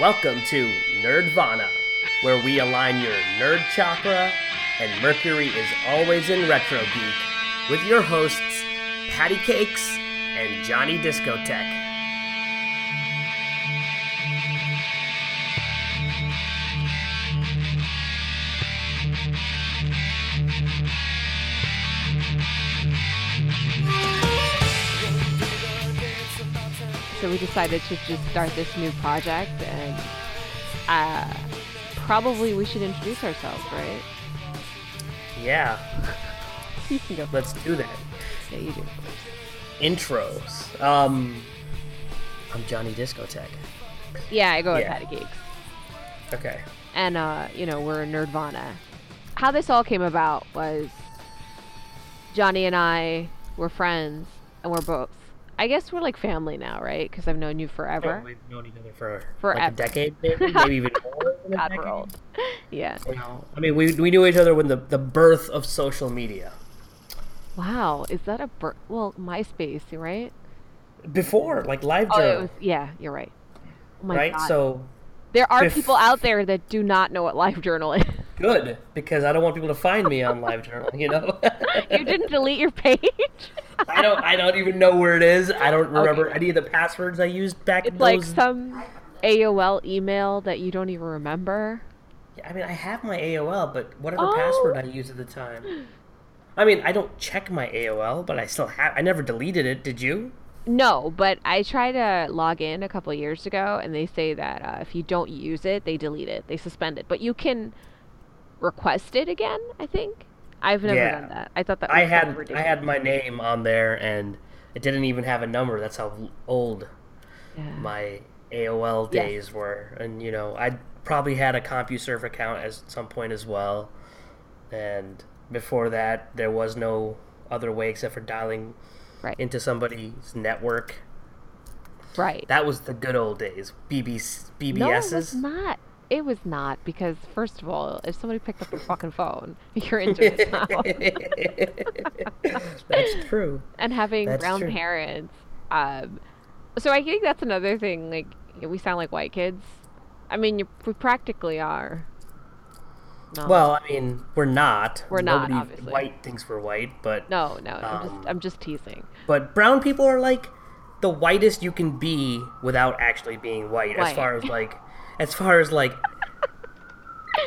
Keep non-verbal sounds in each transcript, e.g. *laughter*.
Welcome to Nerdvana, where we align your nerd chakra and Mercury is always in retro geek with your hosts Patty Cakes and Johnny Discotheque. So we decided to just start this new project, and uh, probably we should introduce ourselves, right? Yeah, You can go. let's do that. Yeah, you do. Intros. Um, I'm Johnny Discotheque. Yeah, I go with Yeah. Patty Cakes, Okay. and uh, you know we're Nerdvana. How this all came about was Johnny and I were friends, and we're both. I guess we're like family now, right? Because I've known you forever. We've known each other for like a decade, *laughs* maybe, maybe even more. Than a *laughs* God, we're old. Yeah. You know, I mean, we, we knew each other when the, the birth of social media. Wow, is that a bur- well MySpace, right? Before, like LiveJournal. Oh, was. Yeah, you're right. Oh my right? God. So there are bef- people out there that do not know what LiveJournal is. Good because I don't want people to find me on LiveJournal. You know, *laughs* you didn't delete your page. I don't. I don't even know where it is. I don't remember Okay. any of the passwords I used back in It's like those. some AOL email that you don't even remember. Yeah, I mean, I have my AOL, but whatever Oh. password I used at the time. I mean, I don't check my AOL, but I still have. I never deleted it. Did you? No, but I tried to log in a couple years ago, and they say that uh, if you don't use it, they delete it, they suspend it. But you can request it again. I think. I've never Yeah. done that. I thought that was I had I had my name on there, and it didn't even have a number. That's how old Yeah. my AOL Yes. days were, and you know, I probably had a CompuServe account at some point as well. And before that, there was no other way except for dialing right. into somebody's network. right. That was the good old days. BBs, No, it was BBSs. not. It was not because first of all, if somebody picked up your *laughs* fucking phone, *laughs* you're into it now. *laughs* That's true. and having That's brown true. parents. Um, so I think that's another thing. Like we sound like white kids. I mean, you, we practically are. No. Well, I mean, we're not. We're not, Nobody obviously. White thinks we're white, but no, no. I'm um, just, I'm just teasing. But brown people are like the whitest you can be without actually being white, as far as like, as far as like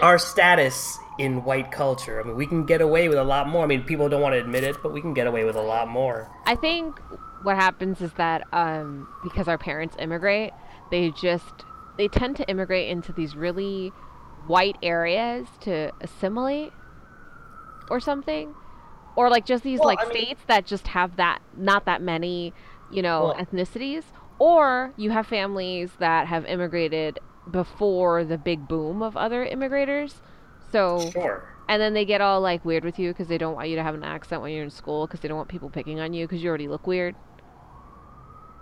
our status in white culture. I mean, we can get away with a lot more. I mean, people don't want to admit it, but we can get away with a lot more. I think what happens is that um, because our parents immigrate, they just they tend to immigrate into these really white areas to assimilate or something or like just these Well, like I mean- states that just have that not that many you know Well- ethnicities or you have families that have immigrated before the big boom of other immigrators so Sure. and then they get all like weird with you because they don't want you to have an accent when you're in school because they don't want people picking on you because you already look weird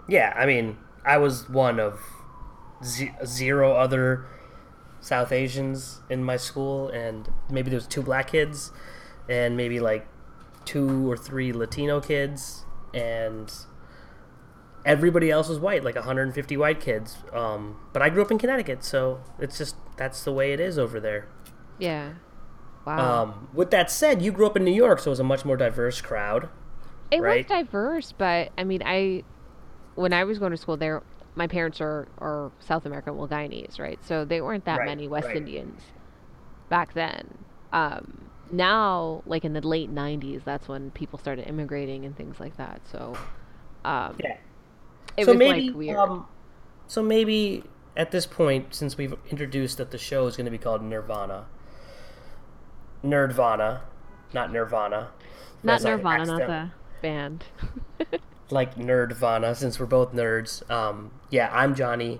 Yeah, I mean, I was one of ze- zero other South Asians in my school, and maybe there was two black kids, and maybe like two or three Latino kids, and everybody else was white, like 150 white kids. Um, but I grew up in Connecticut, so it's just that's the way it is over there. yeah wow Um, with that said, you grew up in New York, so it was a much more diverse crowd. it right? was diverse but i mean i when i was going to school there my parents are, are south american well guyanese right so they weren't that Right, many west right. indians back then um, now like in the late 90s that's when people started immigrating and things like that so um, Yeah. It so was maybe, like weird Um, so maybe at this point, since we've introduced that the show is going to be called Nirvana, Nerdvana, not Nirvana, not nirvana not the band *laughs* like Nerdvana, since we're both nerds. Um, yeah, I'm Johnny,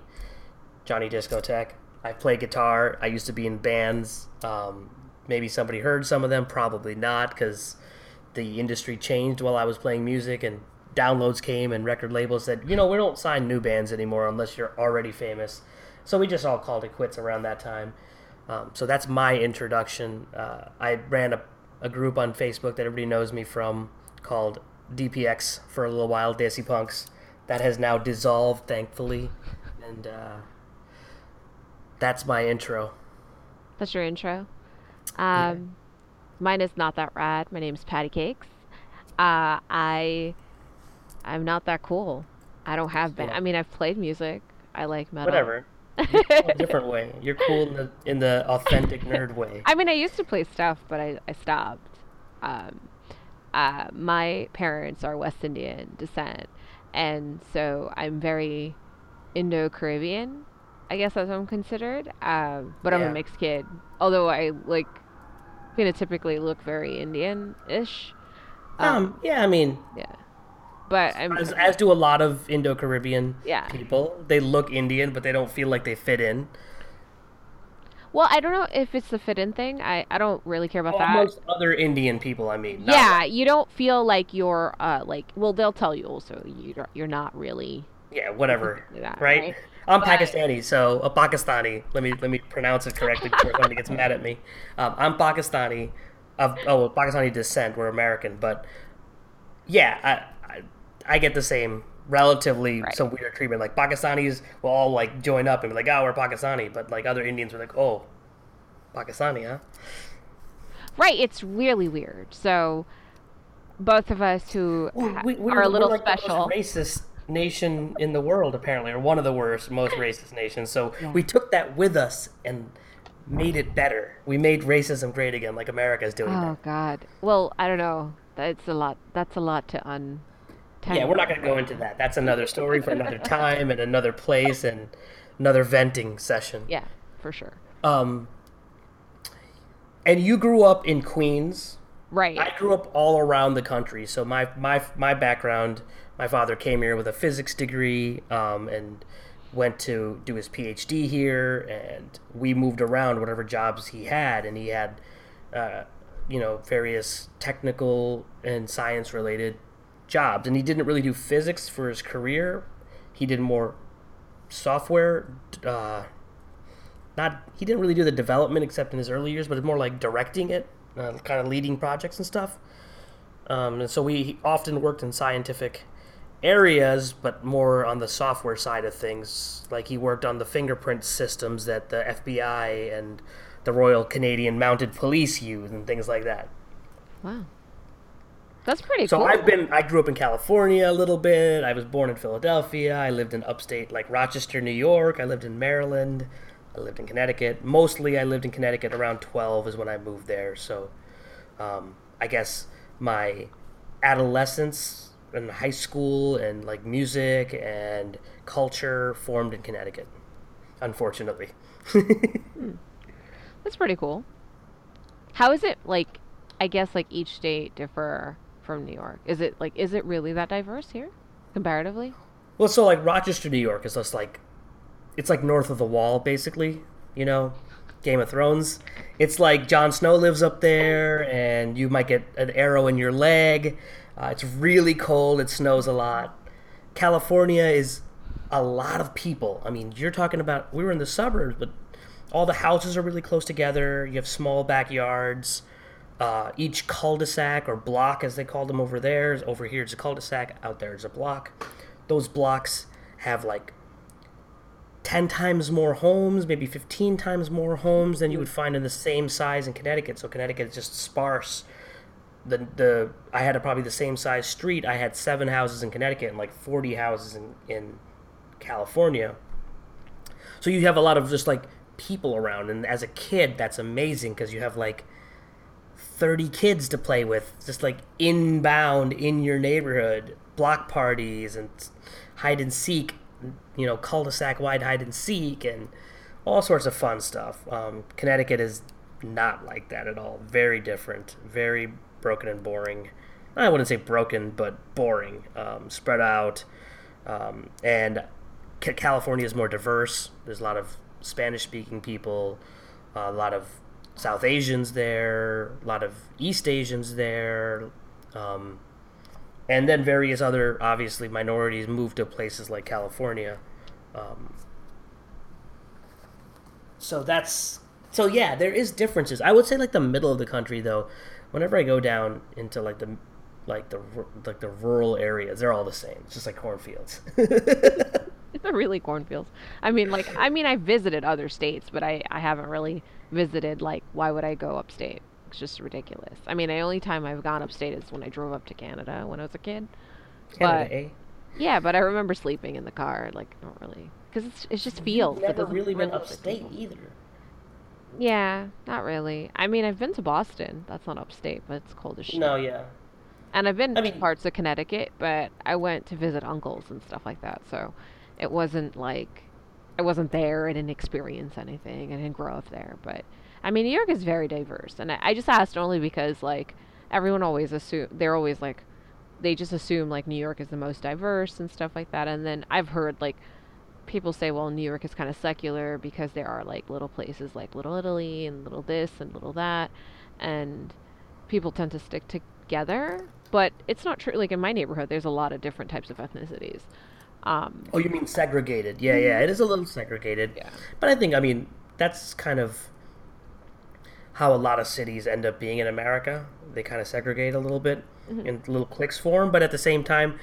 Johnny Discotheque. I play guitar. I used to be in bands. Um, maybe somebody heard some of them, probably not, because the industry changed while I was playing music and downloads came and record labels said, you know, we don't sign new bands anymore unless you're already famous. So we just all called it quits around that time. Um, so that's my introduction. Uh, I ran a, a group on Facebook that everybody knows me from called DPX for a little while, Desi Punks. That has now dissolved, thankfully. And uh, that's my intro. That's your intro. Um, mine is not that rad. My name's Patty Cakes. Uh, I, I'm not that cool. I don't have band. Yeah. I mean, I've played music. I like metal. Whatever. Cool *laughs* a different way. You're cool in the in the authentic nerd way. I mean, I used to play stuff, but I, I stopped. Um, uh, my parents are West Indian descent, and so I'm very Indo-Caribbean. I guess that's what I'm considered. Um, but I'm a mixed kid, although I like phenotypically look very Indian-ish. Um, yeah, I mean, Yeah, but I'm as, as do a lot of Indo-Caribbean Yeah. people. They look Indian, but they don't feel like they fit in. well. I don't know if it's the fit-in thing. I I don't really care about that. Almost other Indian people, I mean. yeah, you don't feel like you're uh like well they'll tell you also you're you're not really Yeah, whatever. *laughs* Yeah, right? right? I'm But- Pakistani, so a Pakistani. Let me let me pronounce it correctly before *laughs* somebody gets mad at me. Um, I'm Pakistani, of oh Pakistani descent. We're American, but yeah, I get the same relatively Right. some weird treatment. Like Pakistanis will all like join up and be like, "Oh, we're Pakistani," but like other Indians were like, "Oh, Pakistani, huh?" right it's really weird so both of us who we, we, are a little like special The most racist nation in the world, apparently, or one of the worst, most racist nations. So we took that with us and made it better. We made racism great again, like America's doing. oh now. god well i don't know that's a lot that's a lot to un Yeah, we're not going to go into that. That's another story for another *laughs* time and another place and another venting session. yeah for sure Um, and you grew up in Queens. right I grew up all around the country. So my my my background, my father came here with a physics degree, um, and went to do his PhD here, and we moved around whatever jobs he had, and he had, uh, you know, various technical and science related jobs, and he didn't really do physics for his career. He did more software. Uh, not he didn't really do the development except in his early years, but it's more like directing it, uh, kind of leading projects and stuff. Um, and so we often worked in scientific areas, but more on the software side of things. Like he worked on the fingerprint systems that the FBI and the Royal Canadian Mounted Police use and things like that. wow that's pretty So cool I've been I grew up in California a little bit. I was born in Philadelphia. I lived in upstate like Rochester, New York. I lived in Maryland. I lived in Connecticut. Mostly I lived in Connecticut around 12 is when I moved there. So um, I guess my adolescence and high school and like music and culture formed in Connecticut. Unfortunately. *laughs* that's pretty cool how is it like i guess like each state differ from new york is it like is it really that diverse here comparatively Well, so like Rochester, New York is just like it's like north of the wall, basically. You know, Game of Thrones. It's like Jon Snow lives up there, and you might get an arrow in your leg. Uh, it's really cold. It snows a lot. California is a lot of people. I mean, you're talking about we were in the suburbs, but all the houses are really close together. You have small backyards. Uh, each cul-de-sac or block, as they call them over there, is over here it's a cul-de-sac. Out there is a block. Those blocks have like 10 times more homes, maybe 15 times more homes than you would find in the same size in Connecticut. So Connecticut is just sparse. The the I had a, probably the same size street. I had seven houses in Connecticut and like 40 houses in in California. So you have a lot of just like people around, and as a kid, that's amazing because you have like 30 kids to play with, just like inbound in your neighborhood, block parties and hide and seek, you know, cul-de-sac wide hide and seek, and all sorts of fun stuff. Um, Connecticut is not like that at all. Very different, very broken and boring. I wouldn't say broken, but boring, um, spread out. Um, and California is more diverse. There's a lot of Spanish-speaking people, a lot of South Asians there, a lot of East Asians there, um, and then various other obviously minorities moved to places like California. Um, so that's so yeah, there is differences. I would say like the middle of the country though. Whenever I go down into like the like the like the rural areas, they're all the same. It's just like cornfields. *laughs* They're really cornfields. I mean, like, I mean, I visited other states, but I, I haven't really visited, like, why would I go upstate? It's just ridiculous. I mean, the only time I've gone upstate is when I drove up to Canada when I was a kid. Canada, But- eh? Yeah, but I remember sleeping in the car, like, not really. Because it's, it's just fields. It Never really been really look like upstate either. Yeah, not really. I mean, I've been to Boston. That's not upstate, but it's cold as shit. No, yeah. And I've been I to mean- parts of Connecticut, but I went to visit uncles and stuff like that. So it wasn't like I wasn't there. I didn't experience anything. I didn't grow up there. But I mean, New York is very diverse. And I, I just asked only because like everyone always assume they're always like they just assume like New York is the most diverse and stuff like that. And then I've heard like people say, well, New York is kind of secular because there are like little places like Little Italy and little this and little that, and people tend to stick together. But it's not true. Like in my neighborhood, there's a lot of different types of ethnicities. Um, Oh, you mean segregated? Yeah, yeah. It is a little segregated. Yeah. But I think, I mean, that's kind of how a lot of cities end up being in America. They kind of segregate a little bit in little cliques form, but at the same time,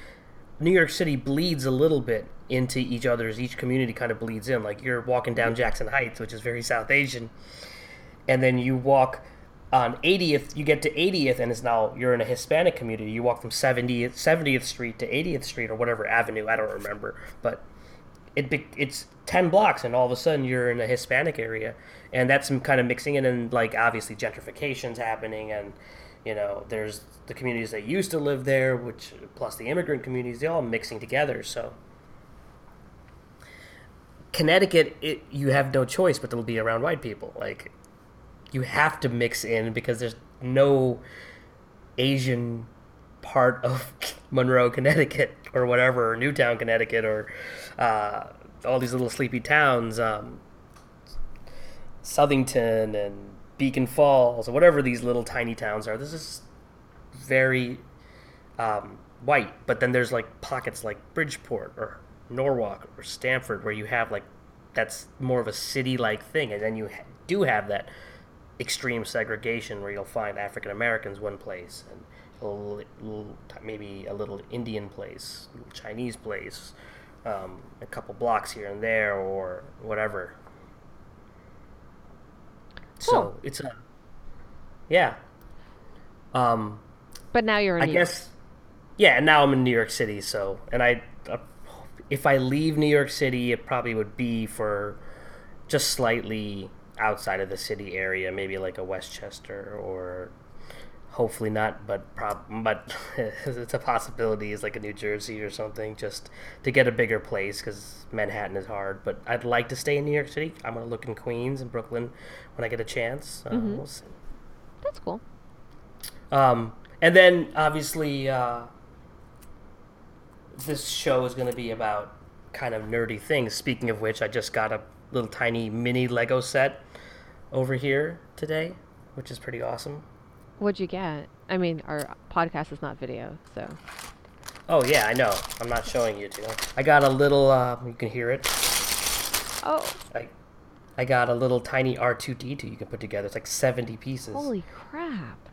New York City bleeds a little bit into each other's. Each community kind of bleeds in. Like you're walking down Jackson Heights, which is very South Asian, and then you walk on 80th. You get to 80th, and it's now you're in a Hispanic community. You walk from 70th 70th Street to 80th Street or whatever avenue. I don't remember, but it it's 10 blocks and all of a sudden you're in a hispanic area and that's some kind of mixing in and like obviously gentrification's happening and you know there's the communities that used to live there which plus the immigrant communities they all mixing together so connecticut it, you have no choice but to be around white people like you have to mix in because there's no asian part of *laughs* monroe connecticut or whatever or newtown connecticut or uh, all these little sleepy towns um, southington and beacon falls or whatever these little tiny towns are. This is very um, white but then there's like pockets like bridgeport or norwalk or stamford where you have like that's more of a city like thing and then you do have that extreme segregation where you'll find african americans one place and a little, little, maybe a little indian place chinese place um, a couple blocks here and there or whatever so it's a yeah um but now you're in I New York. guess, yeah. and Now I'm in New York City, so and I, uh, if I leave New York City, it probably would be for just slightly outside of the city area, maybe like a Westchester or hopefully not, but prob but *laughs* it's a possibility. Is like a New Jersey or something, just to get a bigger place because Manhattan is hard. But I'd like to stay in New York City. I'm gonna look in Queens and Brooklyn when I get a chance. Uh, We'll see. That's cool. Um, and then obviously, uh, this show is going to be about kind of nerdy things. Speaking of which, I just got a little tiny mini Lego set over here today, which is pretty awesome. What'd you get? I mean, our podcast is not video, so. Oh yeah, I know. I'm not showing you two. I got a little. Uh, you can hear it. Oh, I, I got a little tiny R2D2 you can put together. It's like 70 pieces. holy crap.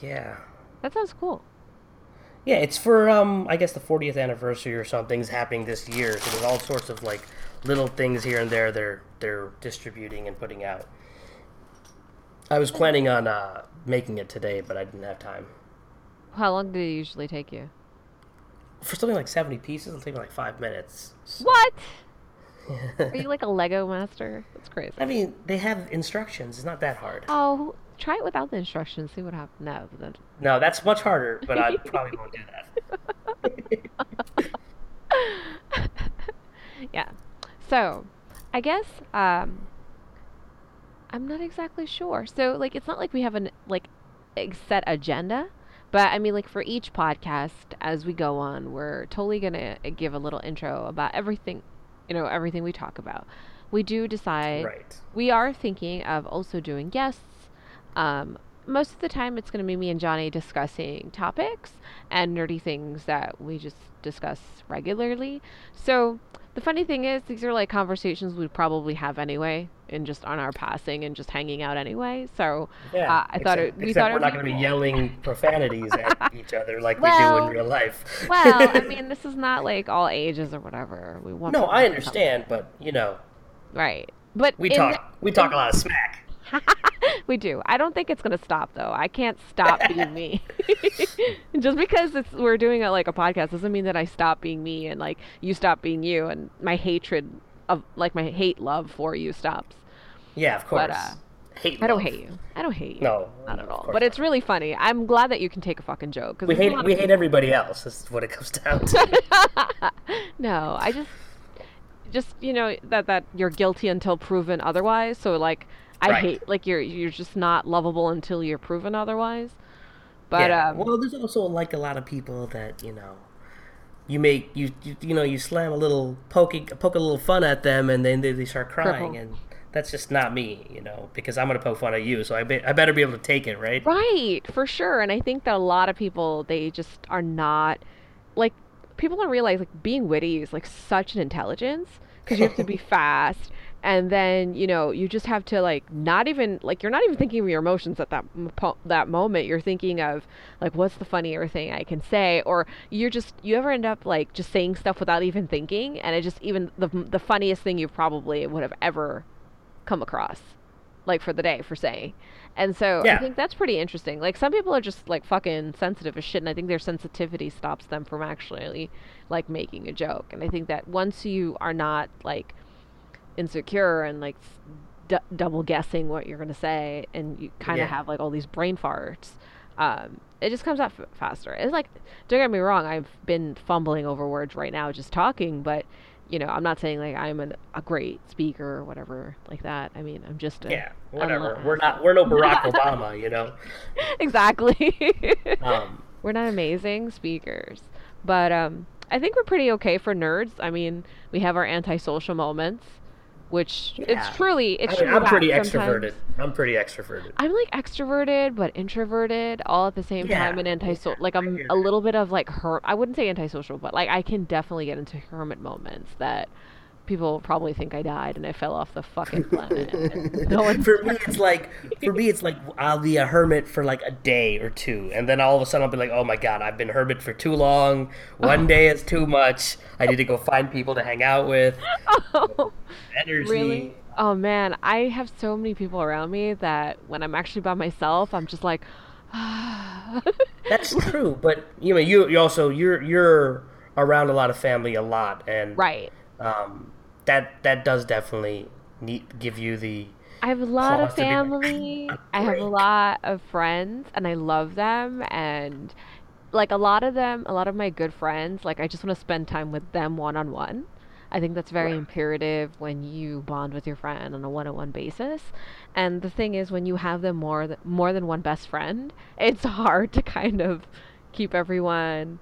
Yeah. That sounds cool. Yeah, it's for um I guess the 40th anniversary or something's happening this year. So there's all sorts of like little things here and there they're they're distributing and putting out. I was planning on uh, making it today, but I didn't have time. How long did it usually take you? For something like 70 pieces, it'll take me like five minutes. So- What? *laughs* Are you like a Lego master? That's crazy. I mean, they have instructions. It's not that hard. Oh, try it without the instructions. See what happens. No. No, that's much harder, but I *laughs* probably won't do that. *laughs* yeah. So, I guess um, I'm not exactly sure. So, like, it's not like we have an like set agenda, but I mean, like, for each podcast as we go on, we're totally gonna give a little intro about everything, you know, everything we talk about. We do decide. Right. We are thinking of also doing guests. Um, most of the time, it's going to be me and Johnny discussing topics and nerdy things that we just discuss regularly. So, the funny thing is, these are like conversations we'd probably have anyway, and just on our passing and just hanging out anyway. So Yeah, uh, I thought it. We thought we're not going to be yelling profanities at *laughs* each other like we do in real life. well, I *laughs* mean, this is not like all ages or whatever. We want no, I understand, but you know, Right, but we in talk we talk a lot of smack. *laughs* we do. I don't think it's gonna stop though. I can't stop being me. *laughs* Just because it's we're doing a, like a podcast doesn't mean that I stop being me and like you stop being you and my hatred of like my hate love for you stops. Yeah, of course. But, uh, hate. I don't love. hate you. I don't hate you. No, not at all. But it's not. really funny. I'm glad that you can take a fucking joke because We hate we hate everybody else. That's what it comes down to. *laughs* no, I just just you know that that you're guilty until proven otherwise. So like I Right. hate like you're you're just not lovable until you're proven otherwise. But yeah. um, well, there's also like a lot of people that you know, you make you you, you know you slam a little poking poke a little fun at them, and then they, they start crying, Cripple. and that's just not me, you know, because I'm gonna poke fun at you, so I be, I better be able to take it, right? Right, for sure. And I think that a lot of people they just are not like people don't realize like being witty is like such an intelligence because you have to be *laughs* fast and then you know you just have to like not even like you're not even thinking of your emotions at that po- that moment you're thinking of like what's the funnier thing i can say or you're just you ever end up like just saying stuff without even thinking and it just even the the funniest thing you probably would have ever come across like for the day for saying. And so I think that's pretty interesting. Like some people are just like fucking sensitive as shit and I think their sensitivity stops them from actually like making a joke. And I think that once you are not like insecure and like d- double guessing what you're going to say and you kind of Yeah. have like all these brain farts um, it just comes out f- faster. It's like, don't get me wrong, I've been fumbling over words right now just talking, but you know, I'm not saying like I'm an, a great speaker or whatever like that. I mean, I'm just a, Yeah, whatever. We're not we're no *laughs* Barack Obama, you know. *laughs* exactly. *laughs* Um, we're not amazing speakers, but um, I think we're pretty okay for nerds. I mean, we have our antisocial moments, which Yeah. it's truly it's I mean, I'm pretty sometimes- extroverted. I'm pretty extroverted. I'm like extroverted but introverted all at the same Yeah, time and antisocial. yeah, like I'm a little bit of like her. I wouldn't say antisocial, but like I can definitely get into hermit moments that people probably think I died and I fell off the fucking *laughs* planet. no one for me, it's like for me, it's like I'll be a hermit for like a day or two, and then all of a sudden I'll be like, "Oh my god, I've been hermit for too long. One day is too much. I need to go find people to hang out with." *laughs* Energy. really. Oh man, I have so many people around me that when I'm actually by myself, I'm just like. *sighs* That's true, but you know, you you also you're you're around a lot of family a lot, and right. um, that that does definitely need, give you the I have a lot of be like, family. I have a lot of friends and I love them and like a lot of them, a lot of my good friends, like I just want to spend time with them one on one. I think that's very Right. imperative when you bond with your friend on a one-on-one basis. And the thing is when you have them more th- more than one best friend, it's hard to kind of keep everyone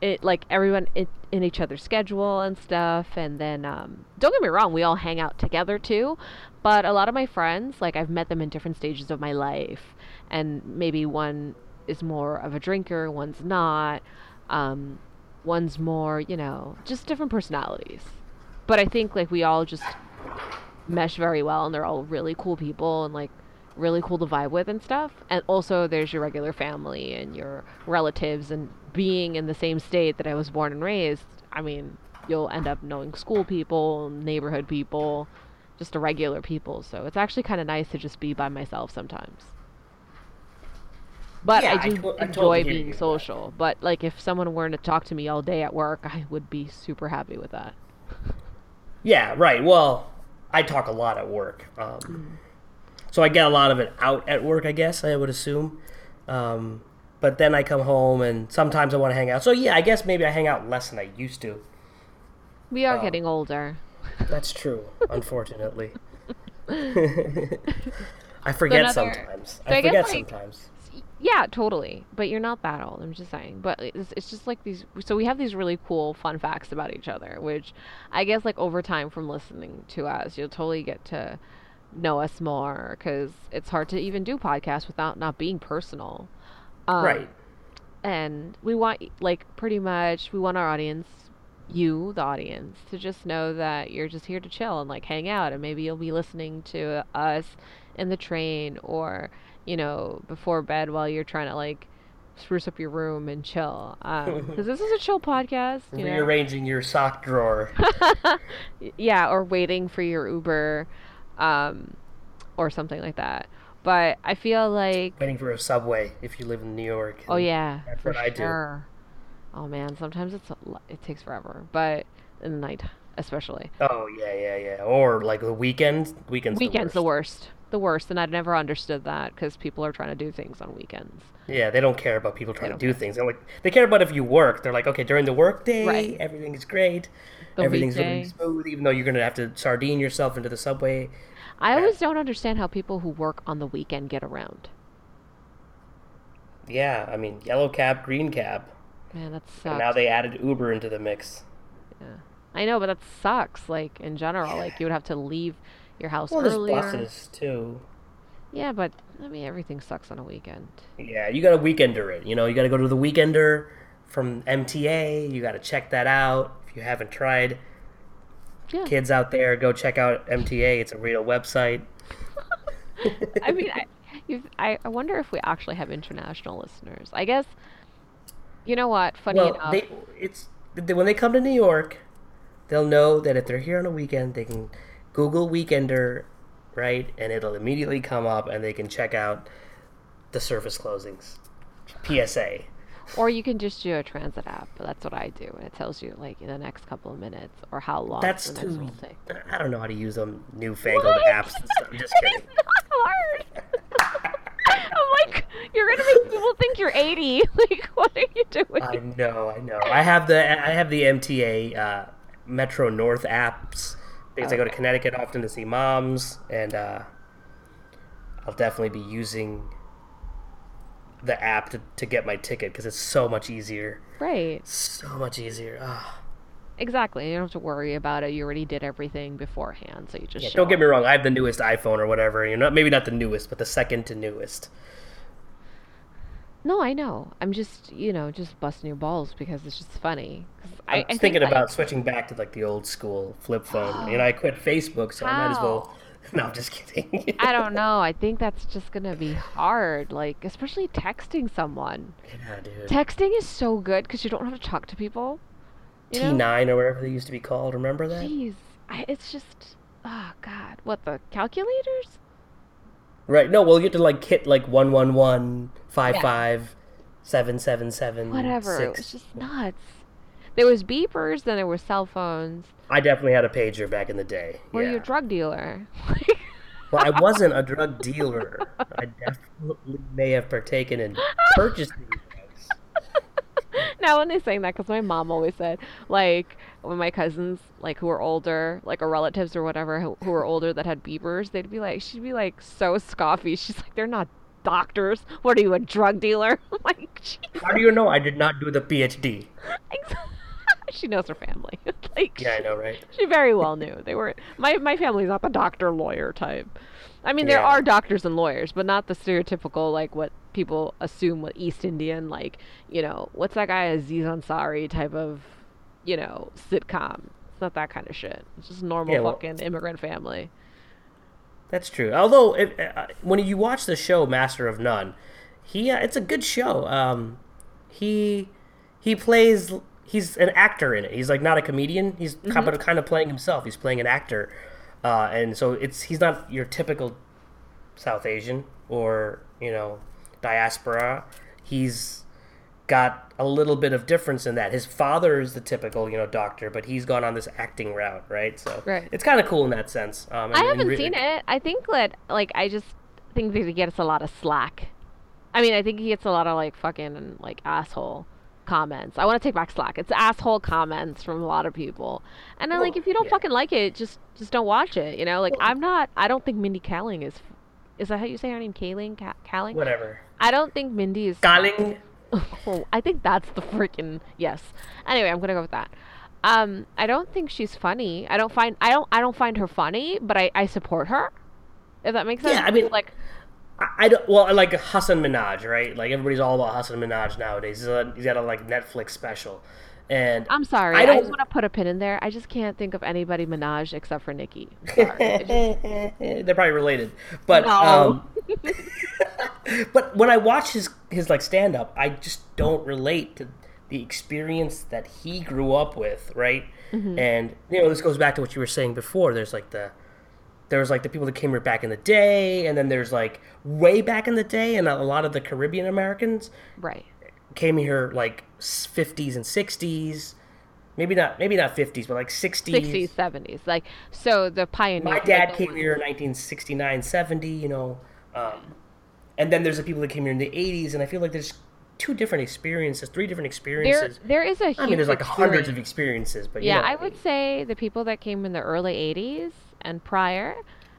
it like everyone in, in each other's schedule and stuff and then um, don't get me wrong we all hang out together too but a lot of my friends like i've met them in different stages of my life and maybe one is more of a drinker one's not um, one's more you know just different personalities. But i think like we all just mesh very well and they're all really cool people and like really cool to vibe with and stuff. And also there's your regular family and your relatives and being in the same state that I was born and raised, I mean, you'll end up knowing school people, neighborhood people, just the regular people. So it's actually kind of nice to just be by myself sometimes. But Yeah, I I do to- I enjoy totally being with that. social. But like if someone were to talk to me all day at work, I would be super happy with that. Yeah, right. Well, I talk a lot at work. Um, so I get a lot of it out at work, I guess, I would assume. Um, but then I come home and sometimes I want to hang out. So yeah, I guess maybe I hang out less than I used to. We are Oh. getting older. That's true, *laughs* unfortunately. *laughs* I forget another- sometimes. so I I guess, forget like- sometimes. Yeah, totally. But you're not that old. I'm just saying. But it's, it's just like these. So we have these really cool, fun facts about each other, which I guess like over time from listening to us, you'll totally get to know us more because it's hard to even do podcasts without not being personal. Um, right. And we want like pretty much we want our audience you, the audience, to just know that you're just here to chill and like hang out, and maybe you'll be listening to us in the train or you know before bed while you're trying to like spruce up your room and chill. *laughs* Because this is a chill podcast. You know? Rearranging your sock drawer. *laughs* yeah, or waiting for your Uber, um, or something like that. But I feel like waiting for a subway if you live in New York. Oh yeah, that's for what I sure. do. Oh man, sometimes it's it takes forever, but in the night especially. Oh yeah, yeah, yeah. Or like the weekend. Weekends. Weekends the worst. the worst. And I've never understood that because people are trying to do things on weekends. Yeah, they don't care about people trying to do care. things. They're like they care about if you work. They're like, okay, during the work day, right. everything is great. The Everything's weekday. be smooth, even though you're gonna have to sardine yourself into the subway I always don't understand how people who work on the weekend get around. Yeah, I mean, yellow cab, green cab. Man, that sucks. And now they added Uber into the mix. Yeah, I know, but that sucks. Like in general, yeah. like you would have to leave your house well, earlier. there's buses too. Yeah, but I mean, everything sucks on a weekend. Yeah, you got to weekender it. You know, you got to go to the weekender from MTA. You got to check that out you haven't tried. Yeah. Kids out there, go check out MTA. It's a real website. *laughs* I mean, I, I wonder if we actually have international listeners. I guess. You know what? Funny well, enough, they, it's when they come to New York, they'll know that if they're here on a weekend, they can Google Weekender, right, and it'll immediately come up, and they can check out the service closings, PSA. Or you can just do a transit app. That's what I do, and it tells you like in the next couple of minutes or how long. That's the too. I don't know how to use them newfangled what? apps. I'm *laughs* just kidding. it's not hard. *laughs* I'm like, you're gonna make people think you're 80. *laughs* Like, what are you doing? I know, I know. I have the I have the MTA uh, Metro North apps because okay. I go to Connecticut often to see moms, and uh, I'll definitely be using the app to, to get my ticket because it's so much easier. Right. So much easier. Ah. Exactly. You don't have to worry about it. You already did everything beforehand, so you just. Yeah, don't get me wrong. I have the newest iPhone or whatever. You know, maybe not the newest, but the second to newest. No, I know. I'm just, you know, just busting your balls because it's just funny. I, I I thinking about I... switching back to like the old school flip phone. you know, I *gasps* quit Facebook, so How? I might as well *laughs* No, I'm just kidding. I don't know. I think that's just gonna be hard, like especially texting someone. Yeah, dude. Texting is so good because you don't have to talk to people. T nine or whatever they used to be called. Remember that? Jeez, I, it's just oh god, what the calculators? Right. No. Well, you have to like hit like one one one five five seven seven seven. Whatever. Six. It was just nuts. There was beepers, then there were cell phones. I definitely had a pager back in the day. Were yeah. you a drug dealer? *laughs* well, I wasn't a drug dealer. I definitely may have partaken in purchasing drugs. now, when they're saying that, because my mom always said, like, when my cousins, like, who were older, like, or relatives or whatever, who, who were older that had beepers, they'd be like, she'd be like so scoffy. She's like, they're not doctors. What are you, a drug dealer? *laughs* Like, Jesus. How do you know I did not do the PhD? *laughs* Exactly. *laughs* she knows her family. *laughs* like Yeah, I know, right? *laughs* She very well knew. They were my my family's not the doctor lawyer type. I mean, there yeah. are doctors and lawyers, but not the stereotypical like what people assume with East Indian like, you know, what's that guy Aziz Ansari type of, you know, sitcom. It's not that kind of shit. It's just normal yeah, well, fucking immigrant family. That's true. Although if, uh, when you watch the show Master of None, he uh, it's a good show. Um, he he plays he's an actor in it. He's like not a comedian. He's mm-hmm. kind, of, kind of playing himself. He's playing an actor, uh, and so it's he's not your typical South Asian or you know diaspora. He's got a little bit of difference in that. His father is the typical, you know, doctor, but he's gone on this acting route, right? So right. it's kind of cool in that sense. Um, and, I haven't re- seen it. I think that, like, I just think that he gets a lot of slack. I mean, I think he gets a lot of like fucking like asshole comments. I want to take back slack. It's asshole comments from a lot of people. And then well, like if you don't yeah. fucking like it, just just don't watch it, you know? Like well, I'm not I don't think Mindy Kaling is is that how you say her name? Kaling? Ka- Kaling? Whatever. I don't think Mindy is Kaling. *laughs* oh, I think that's the freaking yes. Anyway, I'm going to go with that. Um I don't think she's funny. I don't find I don't I don't find her funny, but I I support her. If that makes sense. Yeah, I mean like I, don't well like Hasan Minhaj, right? Like everybody's all about Hasan Minhaj nowadays. He's, a, he's got a like Netflix special, And I'm sorry. I I, don't- just want to put a pin in there. I just can't think of anybody Minaj except for Nicki. *laughs* Sorry. Just- they're probably related. But No. um, *laughs* *laughs* but when I watch his his like stand up, I just don't relate to the experience that he grew up with, right? Mm-hmm. And you know, this goes back to what you were saying before. There's like the there's like the people that came here back in the day, and then there's like way back in the day, and a lot of the Caribbean Americans right. came here like 50s and 60s. Maybe not, maybe not 50s, but like 60s. 60s, 70s. Like, so the pioneer. My dad the came here in 1969, 70, you know. Um, and then there's the people that came here in the 80s, and I feel like there's two different experiences, three different There, experiences. there is a. I mean, there's like hundreds of experiences, but you Yeah, know what I would say the people that came in the early 80s and prior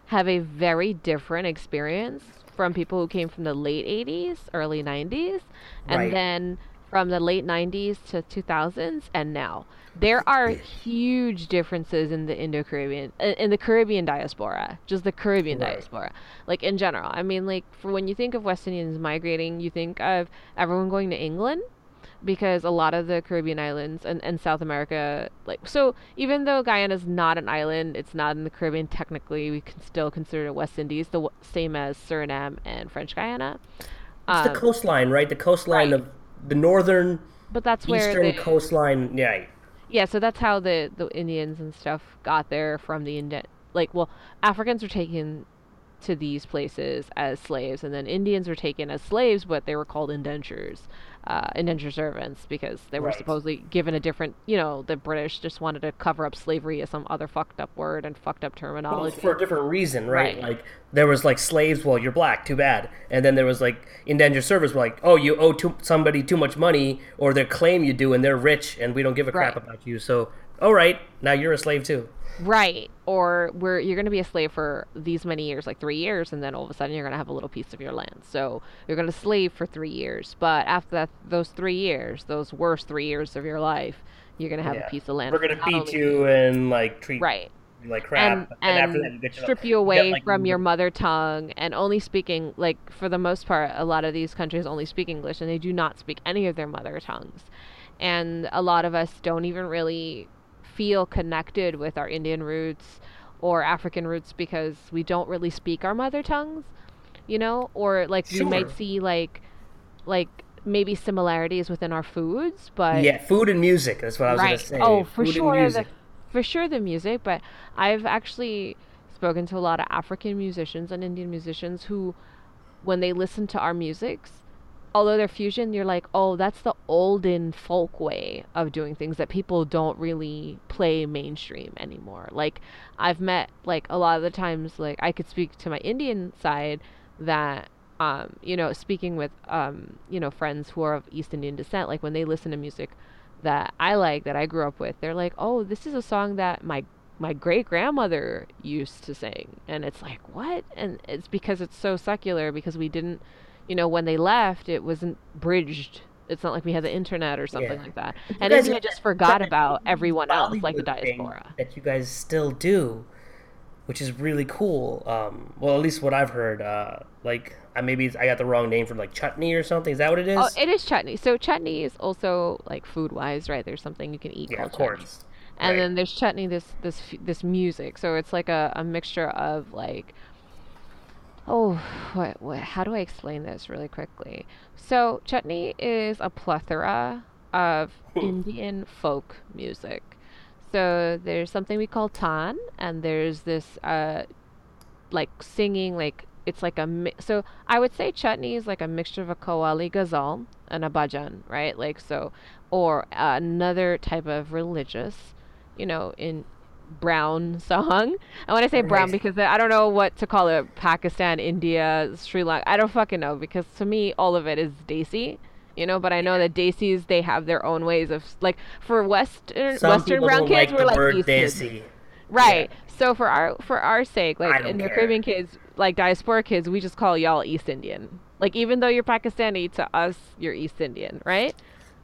have a very different experience from people who came from the late 80s, early 90s, and Right. then from the late 90s to 2000s and now. There are huge differences in the Indo-Caribbean uh, in the Caribbean diaspora, just the Caribbean Right. diaspora. Like in general. I mean like for when you think of West Indians migrating, you think of everyone going to England because a lot of the Caribbean islands and, and South America, like, so even though Guyana is not an island, it's not in the Caribbean technically, we can still consider it West Indies, the w- same as Suriname and French Guyana. It's Um, the coastline, right? The coastline right. of the northern, but that's where eastern the, coastline. Yeah, yeah, so that's how the, the Indians and stuff got there from the Indian, like, well, Africans were taken to these places as slaves, and then Indians were taken as slaves, but they were called indentures, uh, indenture servants, because they were Right. supposedly given a different, you know, the British just wanted to cover up slavery as some other fucked up word and fucked up Well, terminology. for a different reason, right? Right. Like there was like slaves. Well, you're black, too bad. And then there was like indentured servants, were like, oh, you owe too, somebody too much money, or they claim you do, and they're rich, and we don't give a crap Right. about you. So, all right, now you're a slave too. Right. Or where you're going to be a slave for these many years, like three years, and then all of a sudden you're going to have a little piece of your land. So you're going to slave for three years. But after that, those three years, those worst three years of your life, you're going to have Yeah. a piece of land. We're gonna beat you and like treat Right. you like crap, And, and, after and that you strip you get, away like, from your mother tongue and only speaking, like, for the most part, a lot of these countries only speak English and they do not speak any of their mother tongues. And a lot of us don't even really feel connected with our Indian roots or African roots because we don't really speak our mother tongues, you know, or like we might see like like maybe similarities within our foods, but Yeah, food and music. That's what I was gonna say. Oh, for Food sure, the, for sure the music. But I've actually spoken to a lot of African musicians and Indian musicians who, when they listen to our musics, although they're fusion, you're like, oh, that's the olden folk way of doing things that people don't really play mainstream anymore. Like I've met like a lot of the times, like I could speak to my Indian side that um, you know, speaking with um, you know, friends who are of East Indian descent, like when they listen to music that I like that I grew up with, they're like, "Oh, this is a song that my my great grandmother used to sing," and it's like, "What?" And it's because it's so secular because we didn't, you know, when they left, it wasn't bridged. It's not like we had the internet or something Yeah. like that. you And guys India just forgot about everyone else, like the diaspora. that you guys still do, which is really cool. Um, well, at least what I've heard. Uh, like, I maybe I got the wrong name for like chutney or something. Is that what it is? Oh, it is chutney. So chutney is also like food wise, right? There's something you can eat yeah, called of chutney. and Right. then there's chutney this this this music so it's like a, a mixture of like oh what, what how do i explain this really quickly? So chutney is a plethora of indian folk music. So there's something we call tan and there's this uh like singing like it's like a mi- so I would say chutney is like a mixture of a qawwali ghazal and a bhajan, right? Like so, or another type of religious, you know, in brown song. And when I say brown, because I don't know what to call it, Pakistan, India, Sri Lanka, I don't fucking know because to me all of it is Desi. You know, but I know that Desis they have their own ways of like for Western Some Western brown kids like we're like kids. desi. Right. So for our for our sake, like in the. Caribbean kids, like diaspora kids, we just call y'all East Indian. Like even though you're Pakistani, to us you're East Indian, right?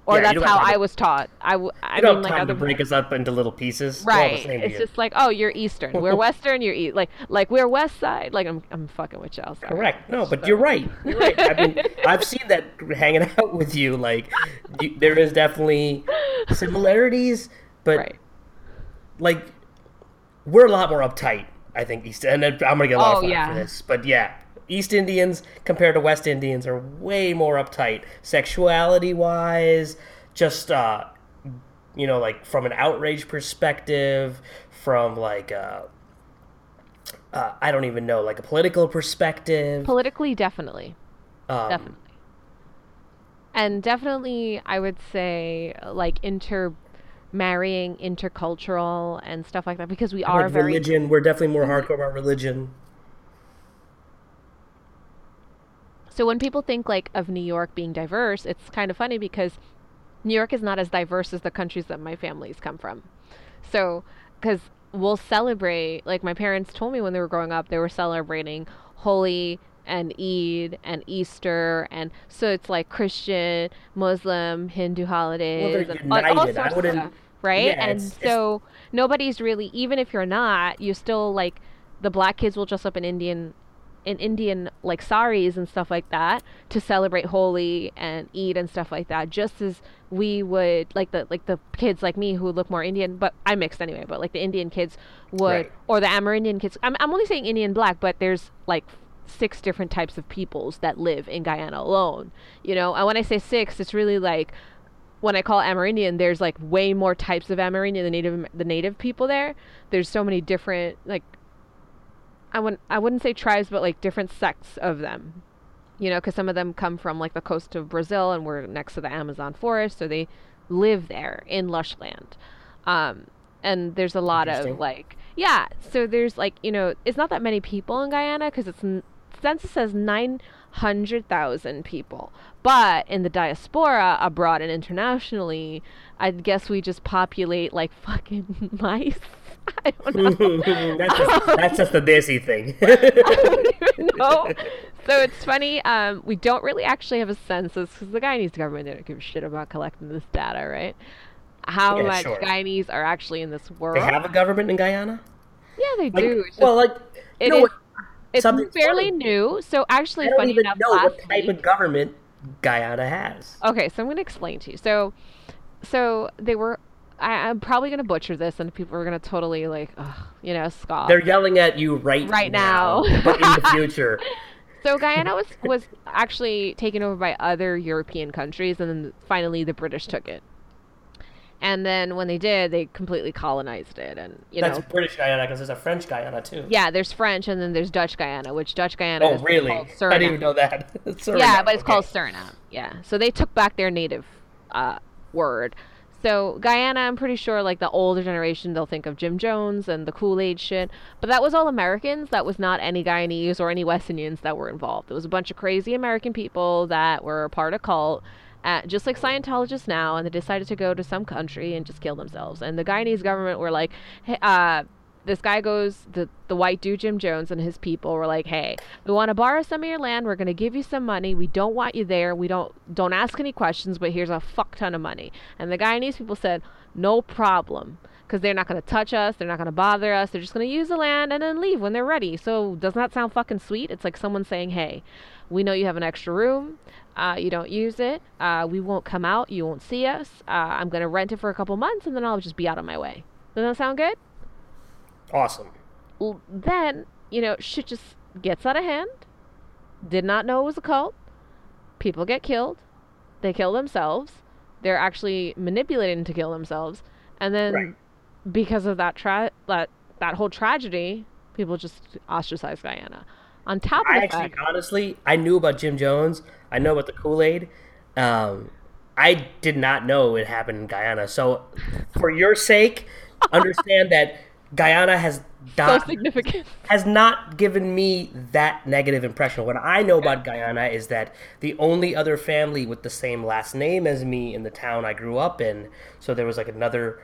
Or Yeah, that's how to- I was taught. I, w- I You don't like time to break us up into little pieces. Right. It's just like oh you're Eastern, we're *laughs* Western, you're East. Like like we're West Side. Like I'm I'm fucking with y'all. sorry. Correct. No, but you're right. You're right. I mean, *laughs* I've seen that hanging out with you. Like, you, there is definitely similarities, but right. like we're a lot more uptight. I think East, and I'm gonna get a lot Oh, of flack yeah. for this, but yeah, East Indians compared to West Indians are way more uptight, sexuality wise. Just uh, you know, like from an outrage perspective, from like uh, uh, I don't even know, like a political perspective. Politically, definitely. um, Definitely. And definitely, I would say like inter marrying intercultural and stuff like that because we are like very religion, we're definitely more hardcore about religion. So when people think like of New York being diverse, it's kind of funny because New York is not as diverse as the countries that my families come from. So cuz we'll celebrate like my parents told me when they were growing up they were celebrating Holi and Eid and Easter and so it's like Christian, Muslim, Hindu holidays they're and all- all sorts of stuff, right? yeah, and it's- it's- so nobody's really even if you're not, you still like the black kids will dress up in Indian in Indian like saris and stuff like that to celebrate Holi and Eid and stuff like that. Just as we would like the like the kids like me who look more Indian, but I'm mixed anyway. But like the Indian kids would, Right. or the Amerindian kids. I'm I'm only saying Indian black, but there's like six different types of peoples that live in Guyana alone. You know, and when I say six, it's really like when I call Amerindian, there's like way more types of Amerindian, the native the native people there. There's so many different like I wouldn't I wouldn't say tribes, but like different sects of them. You know, because some of them come from like the coast of Brazil, and we're next to the Amazon forest, so they live there in lush land. Um, and there's a lot of like yeah. So there's like you know it's not that many people in Guyana because it's census says nine hundred thousand people, but in the diaspora abroad and internationally, I guess we just populate like *laughs* fucking mice. *laughs* I don't know. *laughs* that's, just, that's just the Desi thing. *laughs* no. So it's funny. Um, we don't really actually have a census because the Guyanese government don't give a shit about collecting this data, right? How Yeah, much sure. Guyanese are actually in this world? they have a government in Guyana. yeah, they Like, do. It's, well, like it is- it's fairly funny. new. So actually, I don't funny even enough, know what type week, of government Guyana has. Okay, so I'm going to explain to you. So, so they were. I, I'm probably going to butcher this, and people are going to totally like, ugh, you know, scoff. They're yelling at you right Right now. but in the future. *laughs* So Guyana was was actually taken over by other European countries, and then finally the British took it. And then when they did, they completely colonized it, and you That's know, British Guyana because there's a French Guyana too. yeah, there's French, and then there's Dutch Guyana, which Dutch Guyana Oh, really? I didn't even know that. *laughs* Yeah, but it's okay. called Suriname. Yeah. So they took back their native uh, word. So Guyana, I'm pretty sure, like the older generation, they'll think of Jim Jones and the Kool Aid shit. But that was all Americans. That was not any Guyanese or any West Indians that were involved. It was a bunch of crazy American people that were part of cult, uh, just like Scientologists now, and they decided to go to some country and just kill themselves. And the Guyanese government were like, hey, uh, this guy goes the the white dude Jim Jones and his people were like, "Hey, we want to borrow some of your land. We're going to give you some money. We don't want you there. We don't don't ask any questions, but here's a fuck ton of money." And the Guyanese people said, "No problem." Because they're not going to touch us, they're not going to bother us. They're just going to use the land and then leave when they're ready. So doesn't that sound fucking sweet? It's like someone saying, "Hey, we know you have an extra room. Uh, you don't use it. Uh, we won't come out. You won't see us. Uh, I'm going to rent it for a couple months, and then I'll just be out of my way." Doesn't that sound good? Awesome. Well, then you know shit just gets out of hand. Did not know it was a cult. People get killed. They kill themselves. They're actually manipulating to kill themselves, and then Right. because of that tra- that that whole tragedy, people just ostracize Guyana. On top of I actually, fact, honestly, I knew about Jim Jones. I know about the Kool Aid. Um, I did not know it happened in Guyana. So, for your sake, *laughs* understand that Guyana has so not significant. has not given me that negative impression. What I know about Guyana is that the only other family with the same last name as me in the town I grew up in, so there was like another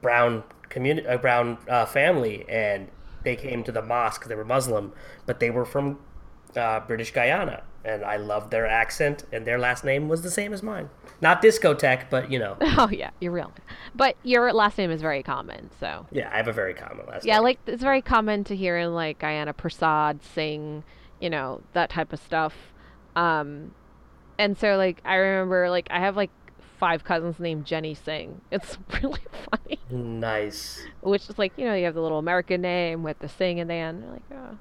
brown community, a brown uh, family, and they came to the mosque. They were Muslim, but they were from uh, British Guyana, and I loved their accent, and their last name was the same as mine. Not discotheque, but you know, *laughs* Oh yeah, you're real. But your last name is very common, so yeah, I have a very common last yeah, name. Yeah, like it's very common to hear in like Guyana Prasad Singh, you know, that type of stuff. Um, and so like I remember like I have like five cousins named Jenny Singh. It's *laughs* really funny. Nice. Which is like you know you have the little American name with the Singh in the end. You're like oh,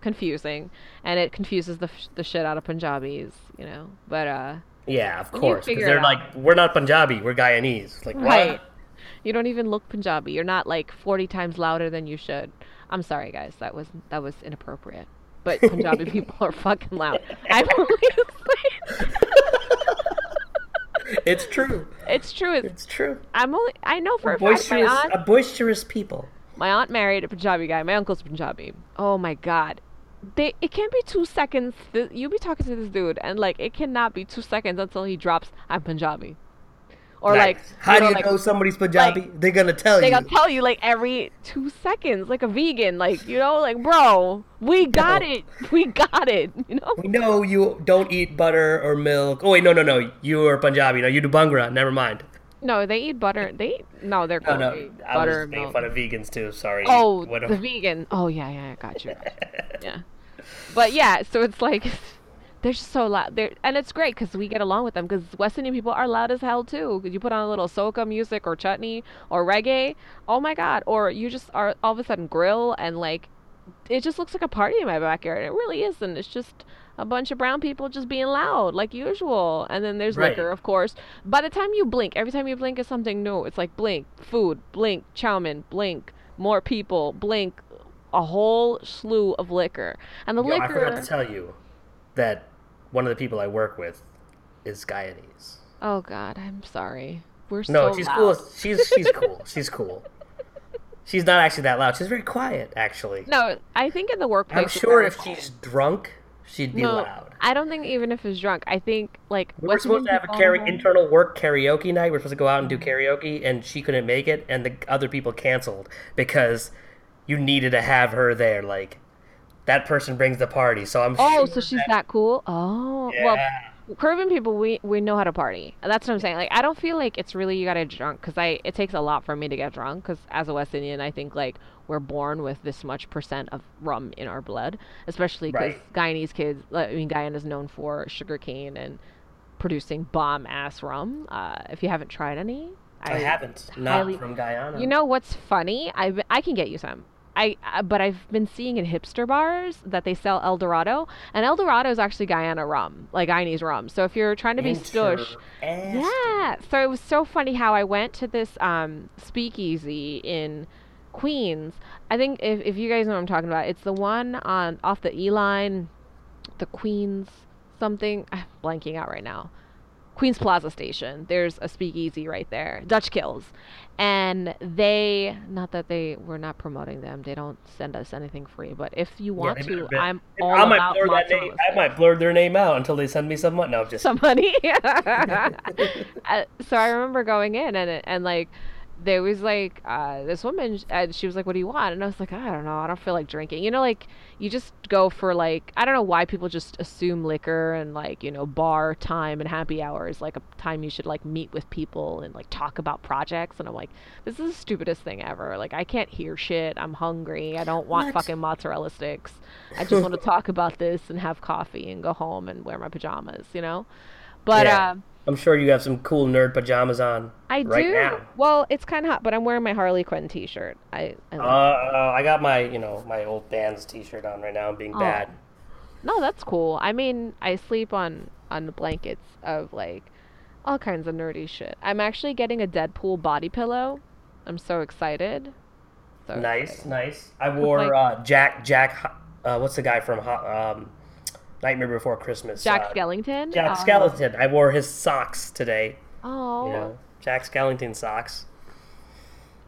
confusing, and it confuses the the shit out of Punjabis. You know, but uh. Yeah, of course. Because they're like, we're not Punjabi, we're Guyanese. Like, Right. what? You don't even look Punjabi. You're not like 40 times louder than you should. I'm sorry, guys. That was that was inappropriate. But *laughs* Punjabi people are fucking loud. I'm *laughs* only It's true. It's true. It's, It's true. I'm only. I know for a fact my Boisterous, aunt. a boisterous people. My aunt married a Punjabi guy. My uncle's Punjabi. Oh my god. They it can't be two seconds. Th- you be talking to this dude, and like it cannot be two seconds until he drops. I'm Punjabi. Or like, Nice. how do know, you like, know somebody's Punjabi? They're gonna tell They you. They're gonna tell you like every two seconds, like a vegan, like you know, like bro, we got No. it, we got it, *laughs* you know. we know you don't eat butter or milk. Oh wait, no, no, no. You are Punjabi. No, you do Bhangra. Never mind. No, they eat butter. They eat, no, they're No, no. I butter. was making milk. fun of vegans too. Sorry. Oh, What the a- vegan. Oh yeah, yeah, I got you. *laughs* yeah, but yeah, so it's like *laughs* they're just so loud. They're and it's great because we get along with them because West Indian people are loud as hell too. you put on a little soca music or chutney or reggae. Oh my god! Or you just are all of a sudden grill and like it just looks like a party in my backyard. It really isn't. It's just a bunch of brown people just being loud like usual. And then there's Right. liquor, of course. By the time you blink, every time you blink is something new. It's like blink, food, blink, chowmin, blink, more people, blink, a whole slew of liquor. And the Yo, I forgot to tell you that one of the people I work with is Guyanese. oh God, I'm sorry. We're No, so she's loud. cool. *laughs* She's she's cool. She's cool. She's not actually that loud. She's very quiet, actually. No, I think in the workplace. I'm sure if she's drunk, she'd be no, loud. I don't think even if it's drunk. I think like We were supposed to have a people- karaoke, internal work karaoke night. We are supposed to go out and do mm-hmm. karaoke, and she couldn't make it, and the other people canceled because you needed to have her there. Like that person brings the party, so I'm. Oh, sure so she's that cool. Oh, Yeah. well, Caribbean people, we we know how to party. That's what I'm saying. Like, I don't feel like it's really you gotta get drunk because I it takes a lot for me to get drunk. Because as a West Indian, I think like we're born with this much percent of rum in our blood, especially because Right. Guyanese kids. I mean, Guyana is known for sugarcane and producing bomb ass rum. Uh, if you haven't tried any, I haven't. Not highly- from Guyana. you know what's funny? I I can get you some. I uh, but I've been seeing in hipster bars that they sell El Dorado, and El Dorado is actually Guyana rum, like Guyanese rum. So if you're trying to be stush, yeah. So it was so funny how I went to this um, speakeasy in Queens. I think if if you guys know what I'm talking about, it's the one on off the E line, the Queens something. I'm blanking out right now. Queens Plaza Station. There's a speakeasy right there, Dutch Kills, and they not that they we're not promoting them. They don't send us anything free, but if you want they to. I'm all I might about blur that name. I might blur their name out until they send me some money. No, I'm just. somebody. *laughs* Uh, so I remember going in and and like there was like uh, this woman and she was like, "What do you want?" And I was like, "I don't know. I don't feel like drinking." You know, like you just go for like I don't know why people just assume liquor and like you know bar time and happy hours like a time you should like meet with people and like talk about projects. And I'm like, this is the stupidest thing ever. Like I can't hear shit. I'm hungry. I don't want What? fucking mozzarella sticks. I just want to *laughs* talk about this and have coffee and go home and wear my pajamas. You know. But Yeah. um, I'm sure you have some cool nerd pajamas on. I right do. now. Well, it's kind of hot, but I'm wearing my Harley Quinn T-shirt. I, I Uh, uh, I got my, you know, my old band's T-shirt on right now. I'm being Oh. bad. no, that's cool. I mean, I sleep on on blankets of like all kinds of nerdy shit. I'm actually getting a Deadpool body pillow. I'm so excited. So Nice, excited. nice. I wore like- uh, Jack. Jack. Uh, what's the guy from um, Nightmare Before Christmas? Jack uh, Skellington. Jack Oh. Skellington. I wore his socks today. Oh. You know, Jack Skellington socks.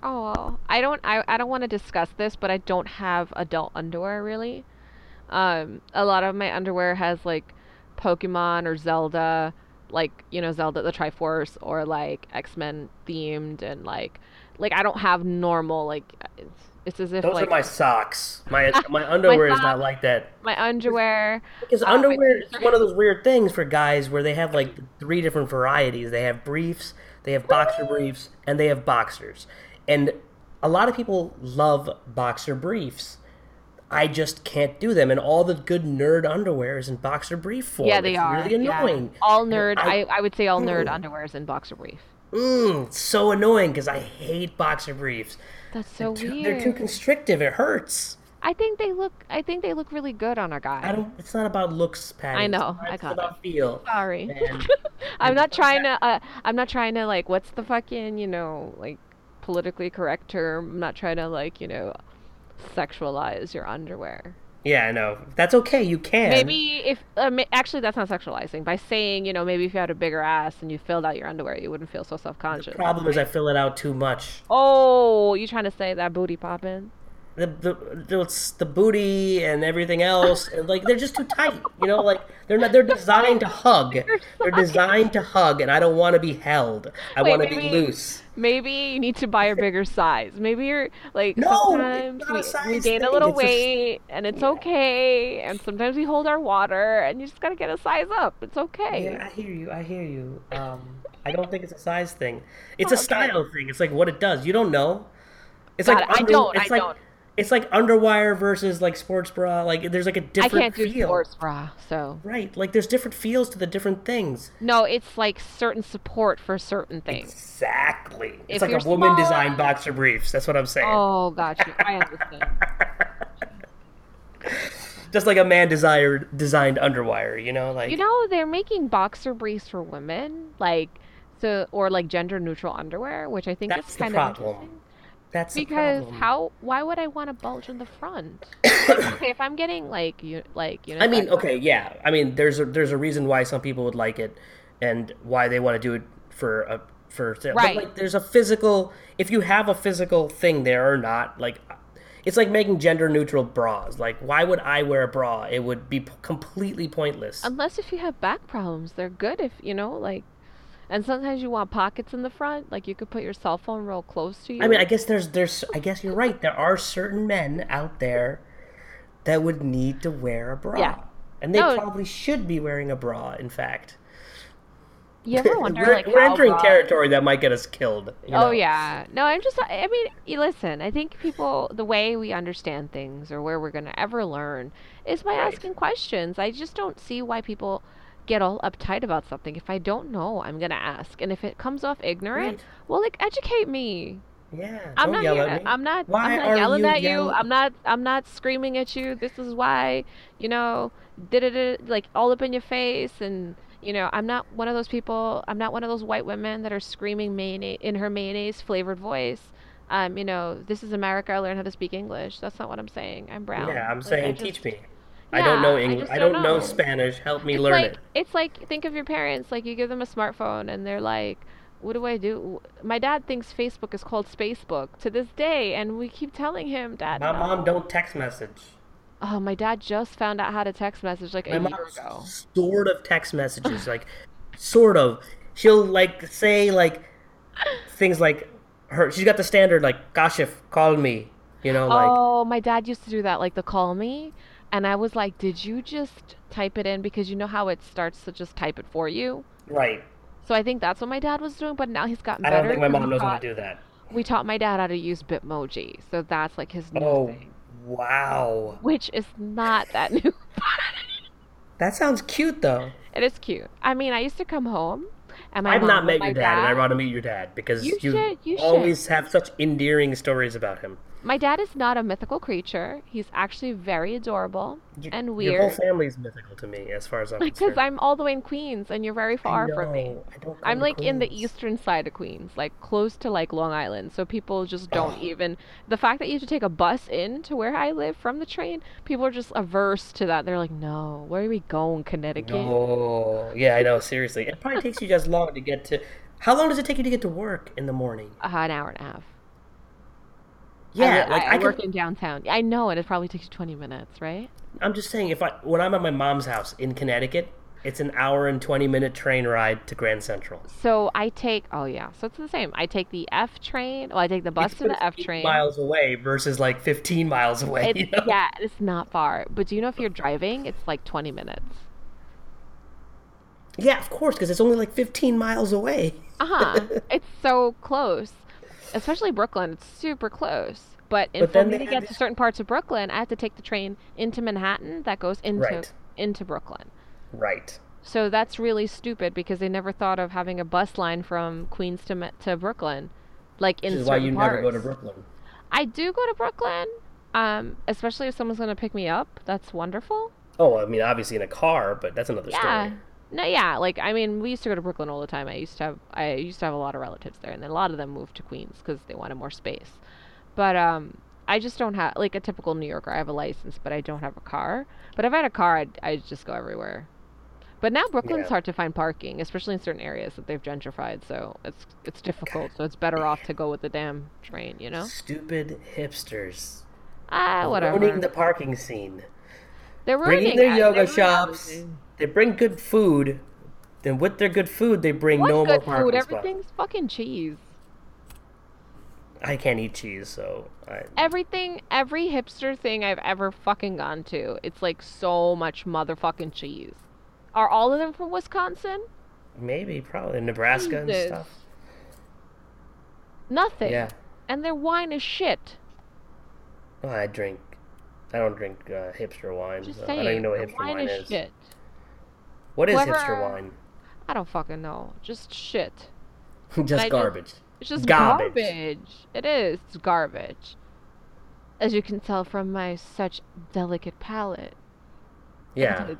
Oh, I don't. I, I don't want to discuss this, but I don't have adult underwear really. Um, a lot of my underwear has like Pokemon or Zelda, like you know Zelda the Triforce or like X Men themed, and like like I don't have normal like. It's, it's as if Those like are my socks. *laughs* My my underwear is not like that. my underwear. Because Uh, underwear is one of those weird things for guys where they have like three different varieties. They have briefs, they have boxer briefs, and they have boxers. And a lot of people love boxer briefs. I just can't do them. And all the good nerd underwear is in boxer brief form. Yeah, they it's are. really yeah. annoying. All nerd. I, I- would say all nerd underwear is in boxer brief. Mm, so annoying because I hate boxer briefs. That's so Too- weird. They're too constrictive. It hurts. I think they look. I think they look really good on a guy. I don't. It's not about looks, Patty. I know, It's, I got about feel. Sorry. *laughs* I'm not trying to. Uh, I'm not trying to like. What's the fucking you know like politically correct term? I'm not trying to like you know sexualize your underwear. Yeah, I know. That's okay. You can. Maybe if uh, ma- actually that's not sexualizing. By saying you know maybe if you had a bigger ass and you filled out your underwear, you wouldn't feel so self conscious. The problem is I fill it out too much. Oh, you trying to say that booty popping? the the the, it's the booty and everything else and like they're just too tight you know like they're not they're designed to hug *laughs* they're designed to hug and i don't want to be held i want to be loose Maybe you need to buy a bigger size. Maybe you're like No, sometimes we, we gain a little it's a weight and it's okay. And sometimes we hold our water and you just gotta get a size up. It's okay. yeah i hear you i hear you um i don't think it's a size thing it's a Okay. style thing it's like what it does you don't know it's Got like. I don't, it's I like don't. It's like underwire versus like sports bra like there's like a different I can't do feel sports bra, so right like there's different feels to the different things no, it's like certain support for certain things. Exactly. It's like a woman small- designed boxer briefs. That's what I'm saying. Oh, got you. I understand. *laughs* Just like a man desired designed underwire, you know, like You know, they're making boxer briefs for women, like so, or like gender neutral underwear, which I think That's is the kind of problem. interesting. That's Because how? Why would I want to bulge in the front? okay, *coughs* if I'm getting like you like you know. I mean, okay, yeah. I mean, there's a there's a reason why some people would like it, and why they want to do it for a for but, Right. like there's a physical. If you have a physical thing there or not, like. It's like making gender neutral bras. Like, why would I wear a bra? It would be p- completely pointless. Unless if you have back problems, they're good if you know like. And sometimes you want pockets in the front, like you could put your cell phone real close to you. I mean, I guess there's there's I guess you're right. There are certain men out there that would need to wear a bra. Yeah. And they No. probably should be wearing a bra, in fact. you ever *laughs* wonder we're like we're entering territory that might get us killed. you oh, know? Oh yeah. No, I'm just I mean, listen, I think people the way we understand things or where we're going to ever learn is by Right. asking questions. I just don't see why people get all uptight about something. If I don't know, I'm going to ask. And if it comes off ignorant, Right. well, like educate me. Yeah. I'm don't not yell here. at me. I'm not. Why I'm not are yelling you at you. yelling- I'm not. I'm not screaming at you. This is why. You know, did it like all up in your face, and you know, I'm not one of those people. I'm not one of those white women that are screaming mayonnaise in her mayonnaise flavored voice. Um, you know, this is America. I learn how to speak English. That's not what I'm saying. I'm brown. Yeah, I'm Like, saying just- teach me. I don't know Yeah, I English. I don't don't know know. Spanish. Help me It's learn like it. it's like think of your parents. Like you give them a smartphone, and they're like, "What do I do?" My dad thinks Facebook is called Spacebook to this day, and we keep telling him, "Dad, My no." mom don't text message. Oh, my dad just found out how to text message like My a year ago. sort of text messages, like sort of. She'll like say like things like her. She's got the standard like Kashif call me. You know, like oh, my dad used to do that, like the call me, and I was like, "Did you just type it in because you know how it starts to just type it for you?" right. So I think that's what my dad was doing, but now he's gotten I better. don't think my mom knows how to do that. We taught my dad how to use Bitmoji, so that's like his new Oh, thing, wow. which is not that new. *laughs* That sounds cute though. it is cute. I mean, I used to come home, and my I've mom not met your dad, and I want to meet your dad because You you, should- you should. always have such endearing stories about him. My dad is not a mythical creature. He's actually very adorable You- and weird. Your whole family is mythical to me, as far as I'm Because concerned. I'm all the way in Queens and you're very far I from me. I to like in the eastern side of Queens, like close to like Long Island. So people just don't even the fact that you have to take a bus in to where I live from the train, people are just averse to that. They're like, "No, where are we going, Connecticut?" Oh, yeah, I know. Seriously, it probably takes you just long to get to. How long does it take you to get to work in the morning? Uh, an hour and a half. Yeah, I, like I, I, work could, in downtown. I know, and it probably takes you 20 minutes, right? I'm just saying, if I when I'm at my mom's house in Connecticut, it's an hour and twenty minute train ride to Grand Central. So I take oh yeah, so it's the same. I take the F train. Well, I take the bus It's to the F train. miles away versus like 15 miles away. You know? Yeah, it's not far. But do you know if you're driving, it's like 20 minutes. Yeah, of course, because it's only like 15 miles away. Uh huh. *laughs* it's so close, especially Brooklyn. It's super close. But, in, But for me to get to certain parts of Brooklyn, I have to take the train into Manhattan that goes into Right. into Brooklyn. Right. So that's really stupid because they never thought of having a bus line from Queens to to Brooklyn, like in Which is why you parts. never go to Brooklyn. I do go to Brooklyn, um, especially if someone's gonna pick me up. That's wonderful. Oh, I mean, obviously in a car, but that's another Yeah. story. No, yeah. Like I mean, we used to go to Brooklyn all the time. I used to have I used to have a lot of relatives there, and then a lot of them moved to Queens because they wanted more space. But um, I just don't have like a typical New Yorker. I have a license, but I don't have a car. But if I had a car, I'd, I'd just go everywhere. But now Brooklyn's Yeah. hard to find parking, especially in certain areas that they've gentrified. So it's it's difficult. So it's better off to go with the damn train. You know? Stupid hipsters. Ah, whatever. Ruining the parking scene. They're ruining Bringing their yoga ruining shops. They bring good food. Then with their good food, they bring What's no more good parking food? spots. Everything's fucking cheese. I can't eat cheese, so I, everything every hipster thing I've ever fucking gone to, it's like so much motherfucking cheese. Are all of them from Wisconsin? maybe probably Nebraska and stuff. Nothing. Yeah. And their wine is shit. Oh, I drink. I don't drink uh, hipster wine. Just so saying. I don't even know what hipster wine wine is is. shit. What is Whoever- hipster wine? I don't fucking know. Just shit. *laughs* Just I just- garbage. It's just Garbage. garbage. It is. It's garbage. As you can tell from my such delicate palate. Yeah.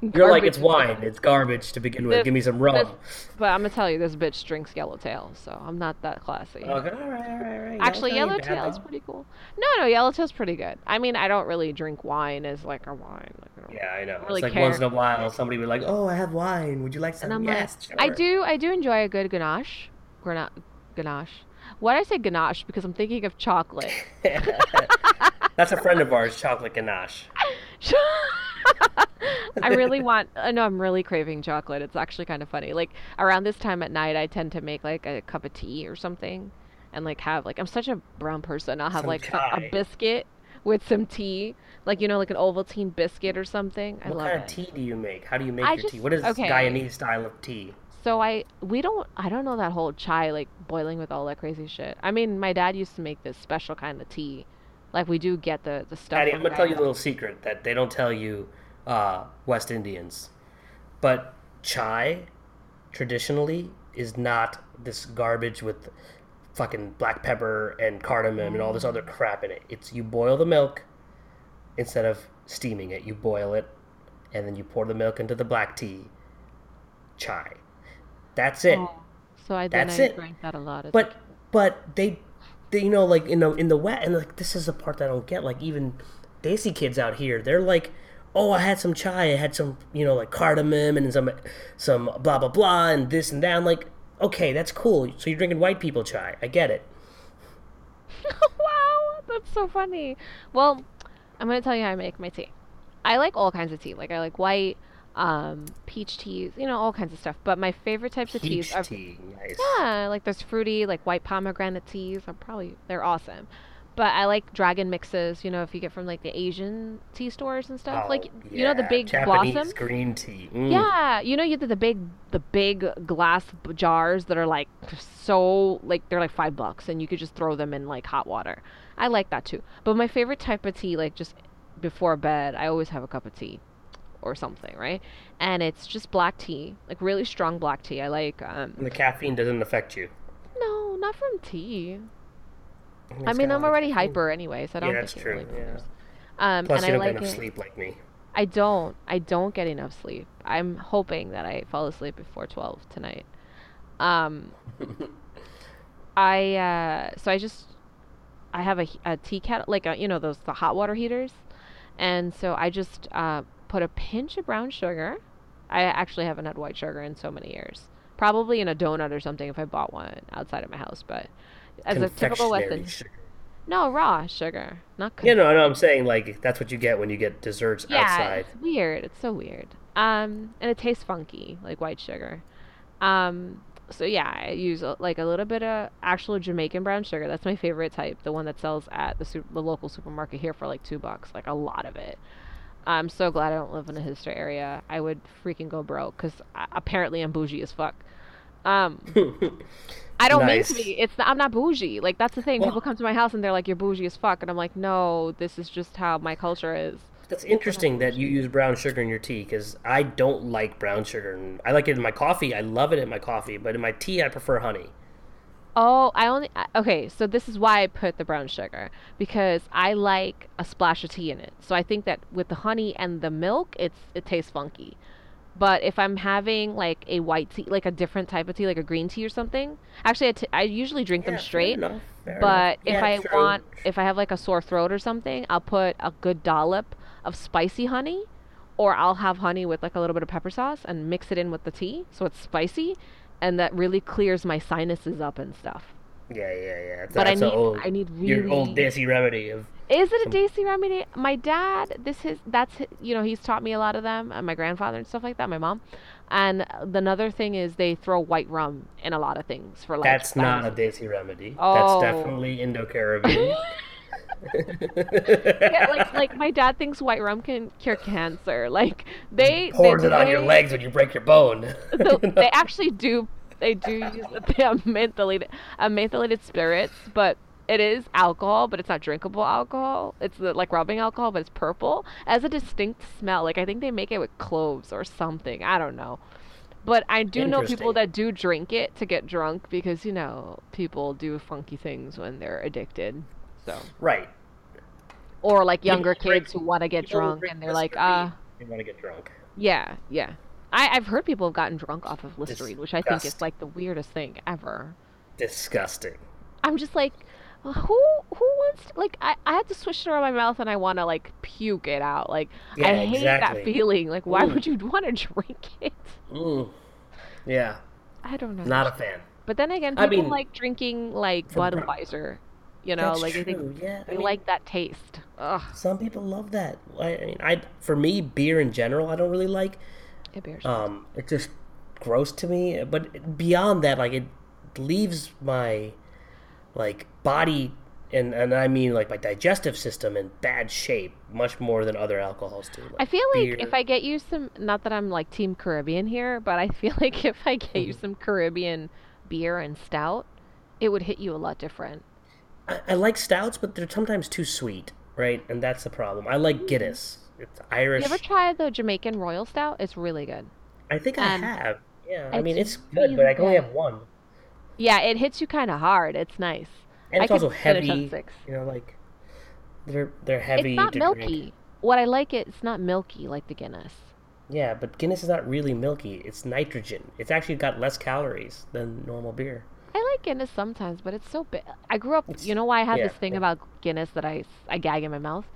The You're like it's wine. It's garbage to begin with. This- Give me some rum. this- But I'm gonna tell you, this bitch drinks Yellowtail, so I'm not that classy. Okay, all right, all right, all right. Actually, Yellowtail Yellowtail is pretty cool. No, no, Yellowtail's pretty good. I mean, I don't really drink wine as like a wine. Like, I Yeah, I know. really it's like care. once in a while somebody would be like, "Oh, I have wine. Would you like some?" And I'm yes, like, I do, I do enjoy a good ganache. Gana- ganache. Why did I say ganache? Because I'm thinking of chocolate. *laughs* That's a friend of ours, Chocolate Ganache. *laughs* *laughs* I really want. Uh, I know I'm really craving chocolate. It's actually kind of funny. Like around this time at night, I tend to make like a cup of tea or something, and like have like I'm such a brown person. I'll have Some like chai. a biscuit with some tea, like you know, like an Ovaltine biscuit or something. I What love kind it. of tea do you make? How do you make I your just- tea? What is okay. Guyanese style of tea? So I we don't I don't know that whole chai like boiling with all that crazy shit. I mean, my dad used to make this special kind of tea. Like we do get the the stuff. From I'm gonna tell you a little secret that they don't tell you, uh, West Indians. But chai, traditionally, is not this garbage with fucking black pepper and cardamom and all this other crap in it. It's you boil the milk instead of steaming it. You boil it, and then you pour the milk into the black tea. Chai. That's it. Oh, so I then That's I it. drank that a lot. But but they, you know like in the in the wet and like this is the part that I don't get. Like even Desi kids out here, they're like, oh, I had some chai, I had some you know like cardamom and some some blah blah blah and this and that. I'm like, okay, that's cool. So you're drinking white people chai. I get it. *laughs* wow, that's so funny. Well, I'm gonna tell you how I make my tea. I like all kinds of tea. Like I like white, um, peach teas, you know, all kinds of stuff. But my favorite types of teas are tea, nice. yeah, like there's fruity, like white pomegranate teas. I'm probably they're awesome. But I like dragon mixes. You know, if you get from like the Asian tea stores and stuff, like Oh, you know the big Japanese blossom. green tea. Mm. Yeah, you know you did the big the big glass jars that are like so like they're like 5 bucks and you could just throw them in like hot water. I like that too. But my favorite type of tea like just before bed, I always have a cup of tea or something, right? And it's just black tea, like really strong black tea. I like um And the caffeine doesn't affect you. no, not from tea. It's I mean, I'm already caffeine. hyper anyway, so I don't Yeah, that's think true. it really yeah. Um Plus, and you I don't like get enough it. sleep like me. I don't. I don't get enough sleep. I'm hoping that I fall asleep before 12 tonight. Um *laughs* I uh so I just I have a, a tea kettle like a, you know those the hot water heaters. And so I just uh put a pinch of brown sugar. I actually haven't had white sugar in so many years. Probably in a donut or something if I bought one outside of my house, but as a typical Western. sugar. No, raw sugar, not You know, I know. I'm saying like that's what you get when you get desserts Yeah, outside. it's weird. It's so weird. Um, and it tastes funky, like white sugar. Um, so yeah, I use like a little bit of actual Jamaican brown sugar. That's my favorite type, the one that sells at the su- the local supermarket here for like two bucks, like a lot of it. I'm so glad I don't live in a hipster area. I would freaking go broke because apparently I'm bougie as fuck. Um, *laughs* I don't Nice. mean to be. It's not, I'm not bougie. Like that's the thing. People come to my house and they're like, "You're bougie as fuck," and I'm like, "No, this is just how my culture is." that's interesting that you use brown sugar in your tea because I don't like brown sugar. And I like it in my coffee. I love it in my coffee, but in my tea, I prefer honey. Oh, I only okay. So this is why I put the brown sugar because I like a splash of tea in it. So I think that with the honey and the milk, it's it tastes funky. But if I'm having like a white tea, like a different type of tea, like a green tea or something, actually I, t- I usually drink them Yeah, fair straight. enough. But if I true. want, if I have like a sore throat or something, I'll put a good dollop of spicy honey, or I'll have honey with like a little bit of pepper sauce and mix it in with the tea, so it's spicy, and that really clears my sinuses up and stuff. Yeah, yeah, yeah. That's, But I need- old, I need really your old desi remedy of Is it a desi remedy? My dad, this is that's you know he's taught me a lot of them, and my grandfather and stuff like that. My mom, and the another thing is they throw white rum in a lot of things for like. That's not a desi remedy. Oh. That's definitely Indo-Caribbean. *laughs* *laughs* yeah, like like my dad thinks white rum can cure cancer. Like they Pours they, it on your legs when you break your bone. so *laughs* they actually do they do use the mentholated uh, mentholated spirits, but it is alcohol, but it's not drinkable alcohol. It's the, like rubbing alcohol, but it's purple. It has a distinct smell. Like I think they make it with cloves or something. I don't know. But I do know people that do drink it to get drunk because you know people do funky things when they're addicted. So right. or like People younger drink- kids who want to get drunk and they're like, Listerine. ah, They want to get drunk. yeah, yeah. I, I've heard people have gotten drunk off of Listerine, which I think is like the weirdest thing ever. Disgusting. I'm just like, who who wants to, like I, I had to swish it around my mouth and I want to like puke it out. Like Yeah, I hate exactly. that feeling. Like why Ooh. would you want to drink it? Mm. Yeah, I don't know. not a fan. But then again, I people mean, like drinking like for br- Budweiser. You know, That's like I true. think Yeah, I mean, like that taste. Ugh, Some people love that. I, I mean, I for me, beer in general, I don't really like. it bears. Um, it's just gross to me. But beyond that, like it leaves my like body and and I mean like my digestive system in bad shape, much more than other alcohols do. I feel like if. I get you some, not that I'm like Team Caribbean here, but I *laughs* feel like if I get you Mm-hmm. some Caribbean beer and stout, it would hit you a lot different. I, I like stouts, but they're sometimes too sweet, right? And that's the problem. I like mm-hmm. Guinness. It's Irish. You ever try the Jamaican Royal Stout? It's really good. I think I um, have. Yeah, I mean it's good, but I can only have one. Yeah, it hits you kind of hard. It's nice. And I it's could also heavy. six. You know, like they're they're heavy. It's not milky. drink. What I like it, it's not milky like the Guinness. Yeah, but Guinness is not really milky. It's nitrogen. It's actually got less calories than normal beer. I like Guinness sometimes, but it's so big. I grew up. It's- you know why I had yeah, this thing yeah. about Guinness that I I gag in my mouth,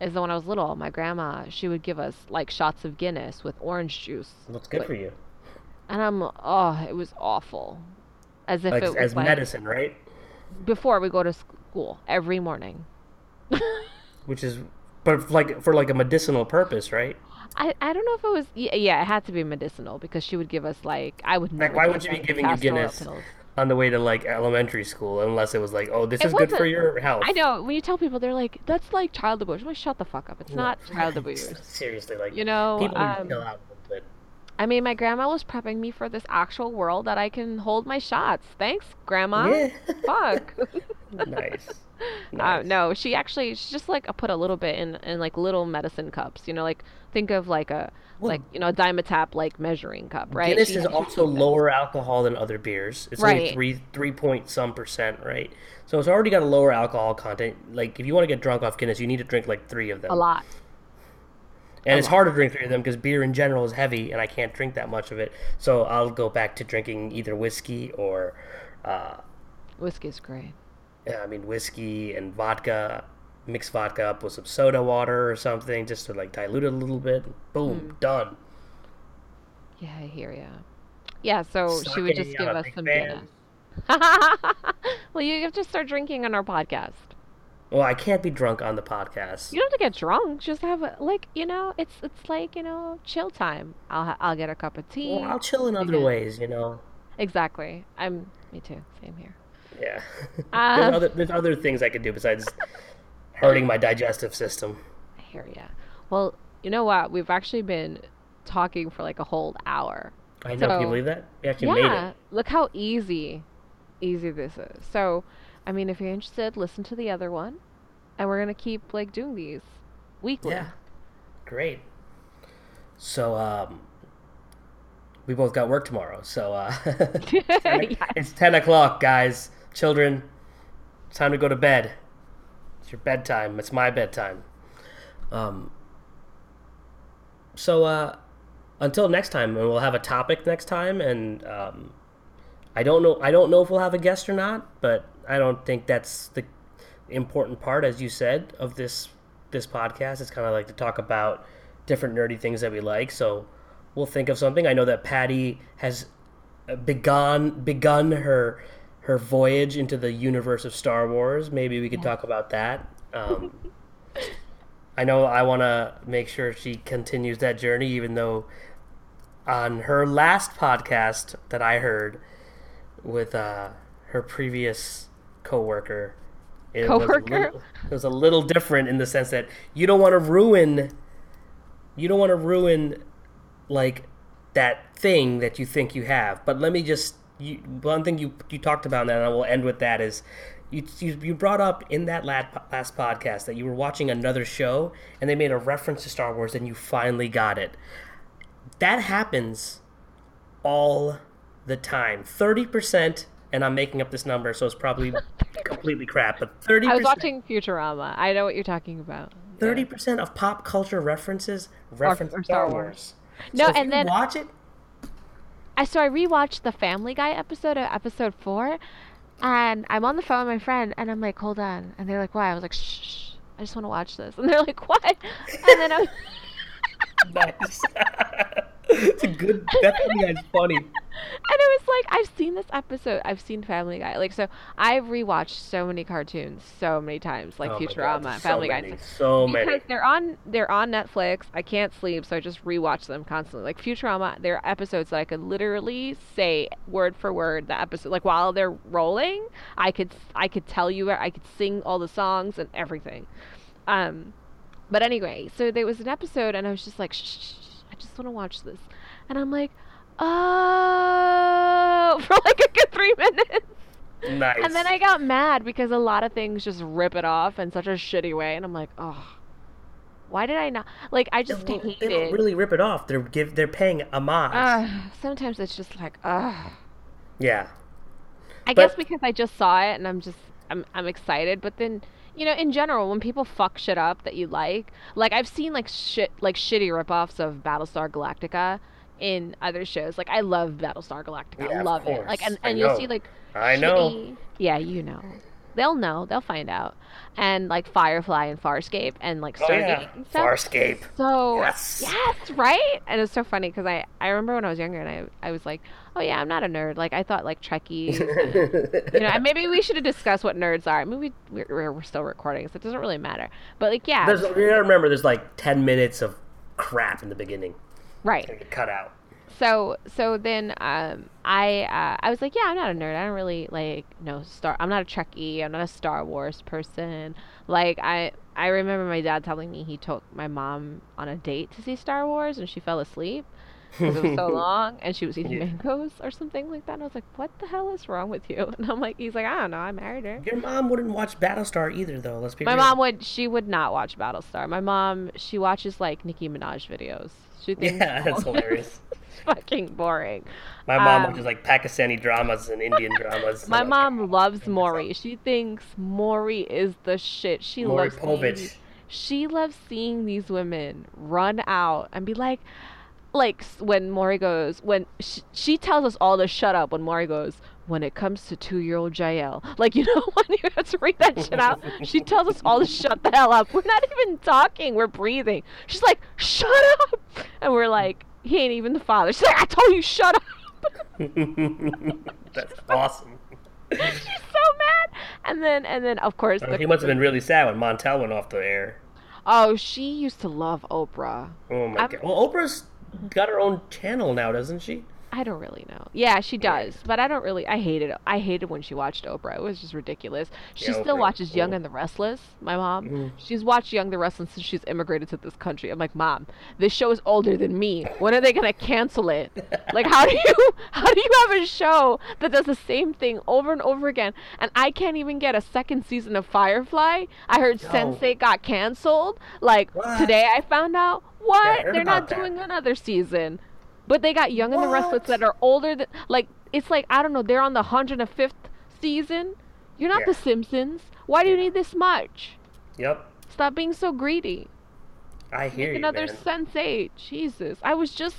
is that when I was little, my grandma she would give us like shots of Guinness with orange juice. Looks good Like, for you. And I'm oh, it was awful. As if Like it was as like medicine, right? before we go to school every morning. *laughs* Which is, but like for like a medicinal purpose, right? I, I don't know if it was yeah, yeah it had to be medicinal because she would give us like I would never why would you be giving you Guinness? On the way to like elementary school, unless it was like, oh, this It is good for your health. I know when you tell people they're like that's like child abuse. I'm like shut the fuck up. It's Yeah. not *laughs* child abuse. Seriously, like You know, people to um, chill out a little bit. I mean, my grandma was prepping me for this actual world that I can hold my shots. Thanks, grandma. Yeah. Fuck. *laughs* nice. *laughs* Uh, no, she actually she just like put a little bit in in like little medicine cups. You know, like think of like a Well- like you know a Dimetapp like measuring cup, right? Guinness She- is also lower alcohol than other beers. It's only Right. three three point some percent, right? So it's already got a lower alcohol content. Like if you want to get drunk off Guinness, you need to drink like three of them. a lot. And it's hard to drink three of them because beer in general is heavy, and I can't drink that much of it. So I'll go back to drinking either whiskey or, uh, Whiskey's great. Yeah, I mean whiskey and vodka. Mix vodka up with some soda water or something, just to like dilute it a little bit. Boom, Hmm. done. Yeah, I hear ya. Yeah, so she would just give us some fan. Guinness. *laughs* well, you have to start drinking on our podcast. Well, I can't be drunk on the podcast. You don't have to get drunk. Just have a, like you know, it's it's like you know, chill time. I'll I'll get a cup of tea. Well, I'll chill in other ways, you know. Exactly. I'm me too. Same here. Yeah. *laughs* Uh, there's, other, there's other things I could do besides hurting my digestive system. I hear ya. Well, you know what? We've actually been talking for like a whole hour. I know. Can you believe that? We actually made Yeah, it. look how easy, easy this is. So, I mean, if you're interested, listen to the other one, and we're gonna keep like doing these weekly. Yeah. Great. So, um, we both got work tomorrow. So, uh, *laughs* *laughs* Yes. it's 10 o'clock, guys. Children, it's time to go to bed. It's your bedtime. It's my bedtime. Um, so, uh, until next time, and we'll have a topic next time, and um, I don't know. I don't know if we'll have a guest or not, but I don't think that's the important part, as you said, of this this podcast. It's kind of like to talk about different nerdy things that we like. So we'll think of something. I know that Patty has uh, begun begun her her voyage into the universe of Star Wars. Maybe we could talk about that. Um, *laughs* I know I want to make sure she continues that journey, even though on her last podcast that I heard with uh, her previous coworker, it was Coworker? little- it was a little different in the sense that you don't want to ruin, you don't want to ruin, like that thing that you think you have. But let me just, you, one thing you you talked about, and I will end with that is. You, you, brought up in that last, last podcast that you were watching another show and they made a reference to Star Wars and you finally got it that happens all the time. Thirty percent, and I'm making up this number, so it's probably *laughs* completely crap. But thirty I was watching Futurama. I know what you're talking about. thirty percent of pop culture references reference or Star Star Wars. Wars. No, So and you then- watch it. I so I rewatched the Family Guy episode of episode four, and I'm on the phone with my friend, and I'm like, "Hold on," and they're like, "Why?" I was like, "Shh, I just want to watch this," *laughs* and they're like, "What?" And then I, *laughs* Nice. *laughs* it's a good. Family Guy's funny. and it was like, I've seen this episode. I've seen Family Guy. Like, so I've rewatched so many cartoons so many times, like Oh my God, Futurama, there's Family so Guy. many, so because many. they're on they're on Netflix. I can't sleep, so I just rewatch them constantly. Like Futurama, there are episodes that I could literally say word for word the episode. Like while they're rolling, I could I could tell you I could sing all the songs and everything. Um, but anyway, so there was an episode, and I was just like, shh, I just want to watch this, and I'm like, oh, *laughs* for like a good three *laughs* minutes. Nice. And then I got mad because a lot of things just rip it off in such a shitty way, and I'm like, oh, why did I not? Like, I just They hate don't really rip it off. They're give. They're paying homage. Ugh, sometimes it's just like, ugh. yeah. I But- guess because I just saw it and I'm just, I'm, I'm excited. But then, you know, in general, when people fuck shit up that you like, like I've seen like shit, like shitty ripoffs of Battlestar Galactica in other shows. Like I love Battlestar Galactica. Yeah, I love it. Like, and, and you'll see like I know. Yeah, you know. They'll know. They'll find out. And like Firefly and Farscape and like Oh Stargate yeah. and stuff. Farscape. So Yes. yes, right. And it's so funny because I I remember when I was younger and I I was like, oh yeah, I'm not a nerd. Like I thought like Trekkies. you know, and maybe we should have discussed what nerds are. I mean, we we're, we're still recording, so it doesn't really matter. But like, yeah, There's, you gotta remember, there's like ten minutes of crap in the beginning. right. Cut out. So so then um I uh, I was like, yeah, I'm not a nerd. I don't really like no Star. I'm not a Trekkie. I'm not a Star Wars person. Like I I remember my dad telling me he took my mom on a date to see Star Wars and she fell asleep because it was so *laughs* long and she was eating Yeah. mangoes or something like that. And I was like, what the hell is wrong with you? *laughs* And I'm like, he's like, I don't know. I married her. Your mom wouldn't watch Battlestar either, though. Let's be My real. mom would. She would not watch Battlestar. My mom. She watches like Nicki Minaj videos. She *laughs* thinks Yeah, that's hilarious. fucking boring. My mom Um, watches like Pakistani dramas and Indian dramas. My I'm like, mom loves Maury. She thinks Maury is the shit. She Maury loves Povich. these- She loves seeing these women run out and be like, like when Maury goes, when she, she tells us all to shut up. When Maury goes, when it comes to two-year-old Jael, *laughs* like you know *laughs* when you have to read that shit out, she tells us all to shut the hell up. We're not even talking. We're breathing. She's like, shut up, and we're like, he ain't even the father. She's like, I told you, shut up. *laughs* That's awesome. She's so mad. And then and then of course oh, the, He must have been really sad when Montel went off the air. Oh, she used to love Oprah. Oh my I'm- god. Well, Oprah's got her own channel now, doesn't she? I don't really know. Yeah, she does, but I don't really. I hated it. I hated when she watched Oprah. It was just ridiculous. She Yeah, still Oprah, watches Young and the Restless. My mom. Mhm. She's watched Young and the Restless since she's immigrated to this country. I'm like, mom, this show is older than me. When are they gonna cancel it? like, how do you *laughs* how do you have a show that does the same thing over and over again? And I can't even get a second season of Firefly. I heard Yo. Sense8 got canceled. Like What? today, I found out what heard they're not that. doing another season. But they got Young and the Restless that are older than like it's like I don't know, they're on the 105th season. You're not Yeah. the Simpsons. Why do you need this much? Yep. Stop being so greedy. I hear Make you, another man. Sense Eight. Jesus. I was just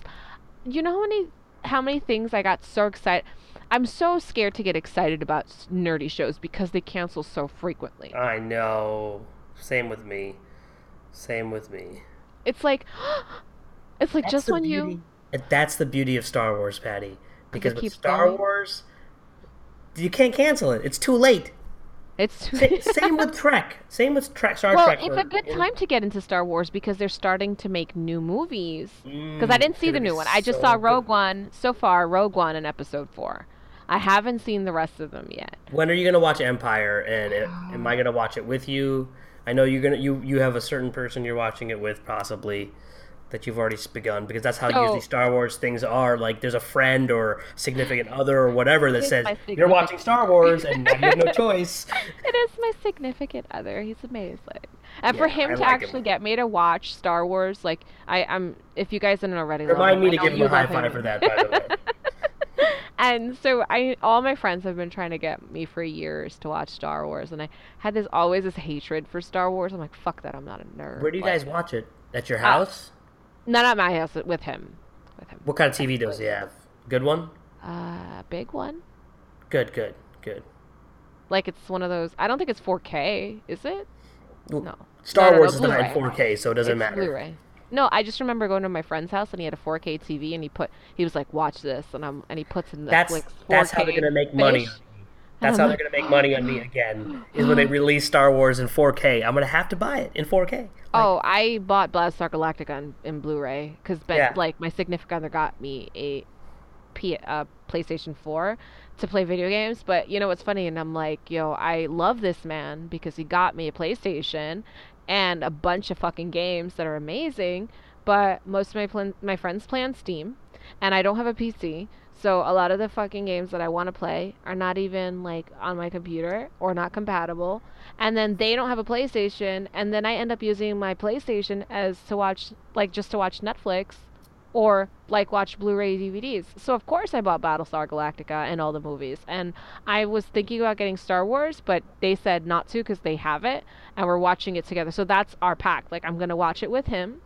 you know how many how many things I got so excited I'm so scared to get excited about nerdy shows because they cancel so frequently. I know. Same with me. Same with me. It's like *gasps* it's like just when you beauty- and That's the beauty of Star Wars, Patty. Because with Star going. Wars, you can't cancel it. It's too late. it's Sa- *laughs* Same with Trek. Same with Trek. Star Well, Trek. it's for- a good time to get into Star Wars because they're starting to make new movies. Because I Mm, didn't see the new one. I just so saw good. Rogue One so far. Rogue One in Episode Four. I haven't seen the rest of them yet. When are you gonna watch Empire? And it, am I *sighs* gonna watch it with you? I know you're gonna you you have a certain person you're watching it with possibly that you've already begun because that's how So- usually Star Wars things are. Like there's a friend or significant other or whatever that says you're watching Star Wars and you have no *laughs* choice. It is my significant other. He's amazing. And for him I to like him. actually get me to watch Star Wars, like I, I'm, if you guys didn't already, Remind me to give him you a high five for that, by the way. *laughs* And so I, all my friends have been trying to get me for years to watch Star Wars, and I had this always this hatred for Star Wars. I'm like, fuck that, I'm not a nerd. Where do you Like, guys watch it? At your uh, house? Not at my house, with him, with him. What kind of TV does he have? Good one? Uh, big one. Good, good, good. Like it's one of those. I don't think it's 4K, is it? No. Star No, no, no, Wars is not in 4K, so it doesn't it's matter. Blu-ray. No, I just remember going to my friend's house and he had a 4K TV and he put he was like, "Watch this," and I'm and he puts in Netflix. That's 4K that's how they're gonna make money. That's how they're gonna make money on me again. Is when they release Star Wars in 4K. I'm gonna have to buy it in 4K. Oh, I bought Battlestar Galactica in, in Blu-ray because Yeah. like my significant other got me a P, uh, PlayStation 4 to play video games. But you know what's funny? And I'm like, yo, I love this man because he got me a PlayStation and a bunch of fucking games that are amazing. But most of my plan- my friends play on Steam, and I don't have a PC. So a lot of the fucking games that I want to play are not even like on my computer or not compatible. And then they don't have a PlayStation, and then I end up using my PlayStation as to watch like just to watch Netflix or like watch Blu-ray DVDs. So of course I bought Battlestar Galactica and all the movies. And I was thinking about getting Star Wars, but they said not to because they have it and we're watching it together. So that's our pact. Like I'm gonna watch it with him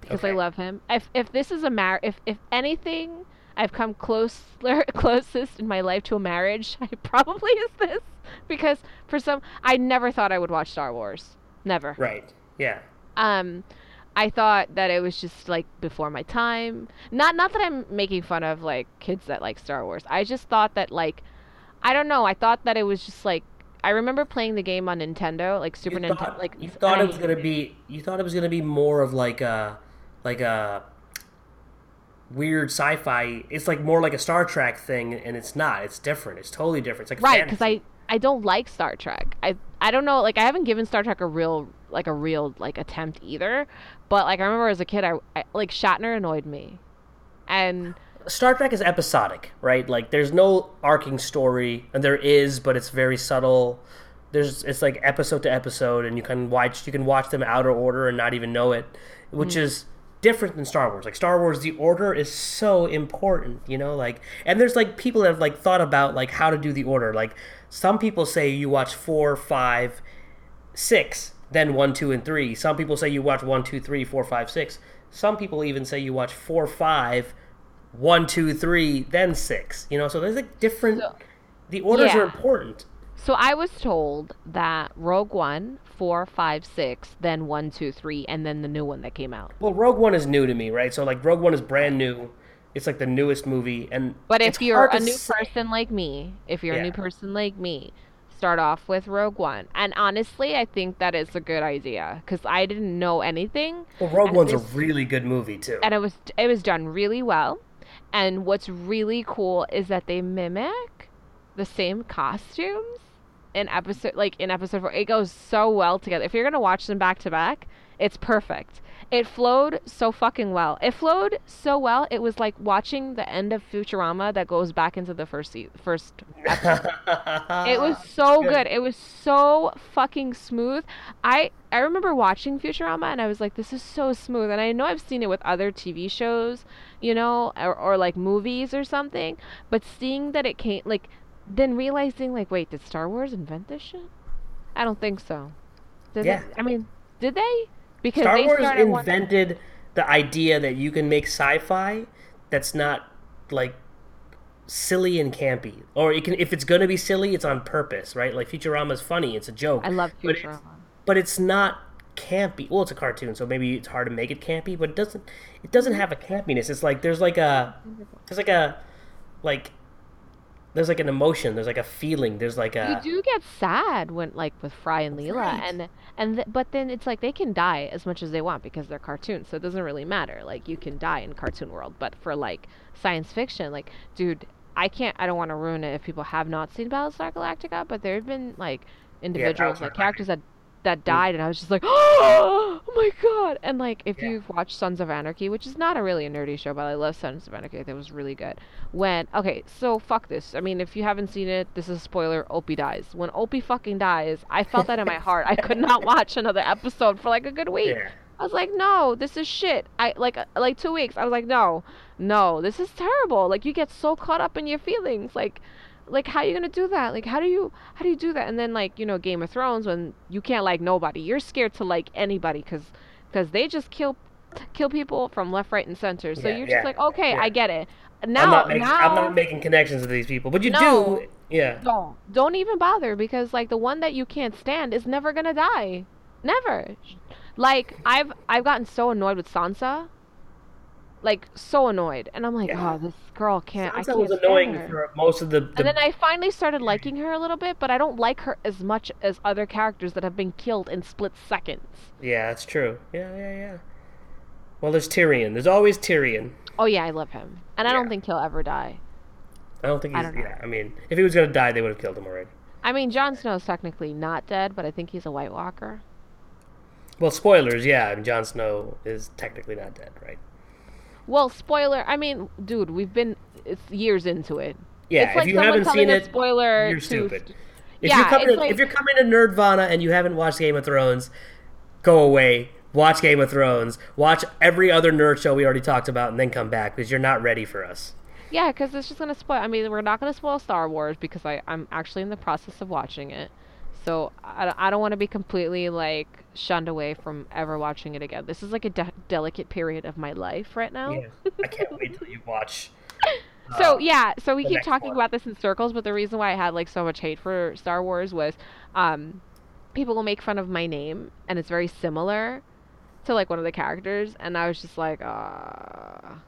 because I love him. If if this is a mar if if anything I've come close *laughs* closest in my life to a marriage, *laughs* I probably is this because for some I never thought I would watch Star Wars. Never. Right. Yeah. Um, I thought that it was just like before my time. Not not that I'm making fun of like kids that like Star Wars. I just thought that like I don't know. I thought that it was just like I remember playing the game on Nintendo, like Super Nintendo. Like you thought it was gonna be. You thought it was gonna be more of like a, like a weird sci-fi. It's like more like a Star Trek thing, and it's not. It's different. It's totally different. It's like right because. I I don't like Star Trek. I I don't know. Like I haven't given Star Trek a real like a real like attempt either. But like I remember as a kid, I, I like Shatner annoyed me, and Star Trek is episodic, right? Like there's no arcing story, and there is, but it's very subtle. There's it's like episode to episode, and you can watch you can watch them out of order and not even know it, which mm. is different than Star Wars. Like Star Wars, the order is so important, you know. Like, and there's like people that have like thought about like how to do the order. Like some people say you watch four, five, six, then one, two, and three. Some people say you watch one, two, three, four, five, six. Some people even say you watch four, five, one, two, three, then six. You know, so there's like different. So- the orders Yeah. are important. So I was told that Rogue One, four, five, six, then one, two, three, and then the new one that came out. Well, Rogue One is new to me, right? So like Rogue One is brand new. It's like the newest movie, and But if you're a new say- person like me, if you're a new person like me, start off with Rogue One. And honestly, I think that is a good idea because I didn't know anything, well, Rogue One's a really good movie too. and it was it was done really well. And what's really cool is that they mimic the same costumes in episode like in episode 4. It goes so well together. If you're going to watch them back to back, it's perfect. It flowed so fucking well. It flowed so well. It was like watching the end of Futurama that goes back into the first se- first episode. *laughs* it was so good. It was so fucking smooth. I I remember watching Futurama and I was like, this is so smooth. And I know I've seen it with other TV shows, you know, or, or like movies or something. But seeing that it came, like, then realizing, like, wait, did Star Wars invent this shit? I don't think so. Did Yeah. They, I mean, did they? Because Star they Wars started one- invented the idea that you can make sci-fi that's not like silly and campy, or it can if it's going to be silly, it's on purpose, right? Like Futurama's funny, it's a joke. I love but it's- Futurama. but it's not campy. Well, it's a cartoon, so maybe it's hard to make it campy, but it doesn't. It doesn't mm-hmm. have a campiness. It's like there's like a there's like a like there's like an emotion. There's like a feeling. There's like a you do get sad when like with Fry and Leela Right. and and th- but then it's like they can die as much as they want because they're cartoons so it doesn't really matter like you can die in cartoon world but for like science fiction like dude I can't I don't want to ruin it if people have not seen Battlestar Galactica but there have been like individuals Battlestar like characters that that died and I was just like *gasps* oh my god and like if Yeah. you've watched Sons of Anarchy which is not a really a nerdy show but I love Sons of Anarchy that was really good when okay so fuck this I mean if you haven't seen it this is a spoiler Opie dies when Opie fucking dies I felt that in my heart I could not *laughs* watch another episode for like a good week yeah. I was like, no, this is shit. I like uh, like two weeks. I was like, no, no, this is terrible. Like you get so caught up in your feelings. Like, like how are you gonna do that? Like how do you how do you do that? And then like you know Game of Thrones when you can't like nobody. You're scared to like anybody because because they just kill kill people from left, right, and center. So Yeah, you're yeah, just like, okay, yeah. I get it. Now I'm not making now I'm not making connections with these people, but you No. do. Yeah. don't don't even bother because like the one that you can't stand is never gonna die never like i've i've gotten so annoyed with sansa like so annoyed and i'm like Yeah. oh this girl can't i can't was annoying for most of the. the and then i finally started liking her a little bit but i don't like her as much as other characters that have been killed in split seconds yeah, that's true. Yeah, yeah, yeah. Well, there's Tyrion. There's always Tyrion. oh yeah i love him and i don't think he'll ever die I don't think I he's. don't know. yeah, I mean, if he was gonna die, they would have killed him already. i mean Jon snow's technically not dead but i think he's a white walker Well, spoilers. Yeah, I mean, Jon Snow is technically not dead, right? Well spoiler i mean dude we've been it's years into it Yeah. it's like if you haven't seen it, spoiler you're to- stupid. If Yeah, you're coming, to, like- if you're coming to Nerdvana and you haven't watched Game of Thrones, go away. Watch Game of Thrones. Watch every other nerd show we already talked about, and then come back because you're not ready for us. Yeah, because it's just gonna spoil. I mean, we're not gonna spoil Star Wars because I I'm actually in the process of watching it, so I, don't- I don't want to be completely like shunned away from ever watching it again. This is like a de- delicate period of my life right now. Yeah. I can't wait till you watch. *laughs* So uh, yeah, so we keep talking one. about this in circles, but the reason why I had like so much hate for Star Wars was, um, people will make fun of my name, and it's very similar to like one of the characters, and I was just like, ah,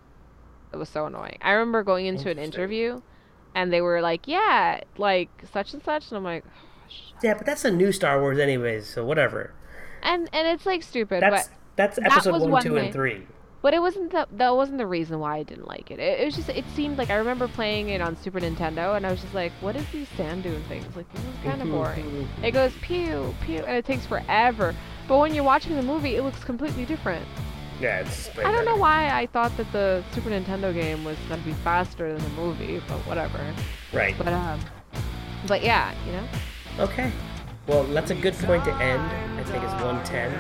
it was so annoying. I remember going into an interview, and they were like, yeah, like such and such, and I'm like, Yeah, but that's a new Star Wars, anyways. So whatever. and and it's like stupid, That's but that's that episode was one, one two, thing. and three. But it wasn't the that wasn't the reason why I didn't like it. it. It was just it seemed like I remember playing it on Super Nintendo and I was just like, what is these sand dune things? Like this is kind of Mhm, boring. It goes pew pew and it takes forever. But when you're watching the movie, it looks completely different. Yeah, it's. I don't know why I thought that the Super Nintendo game was gonna be faster than the movie, but whatever. Right. But um, but yeah, you know. Okay. Well, that's a good point to end. I think it's 110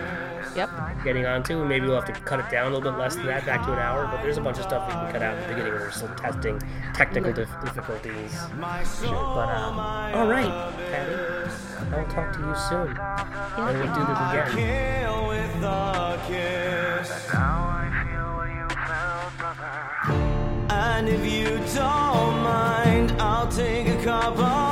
Yep. getting onto. Maybe we'll have to cut it down a little bit less than that, back to an hour. But there's a bunch of stuff we can cut out at the beginning. We're still testing technical dif- difficulties. But, um, all right, Patty. I'll talk to you soon. And we'll do this again. Kill with a kiss. And if you don't mind, I'll take a cup of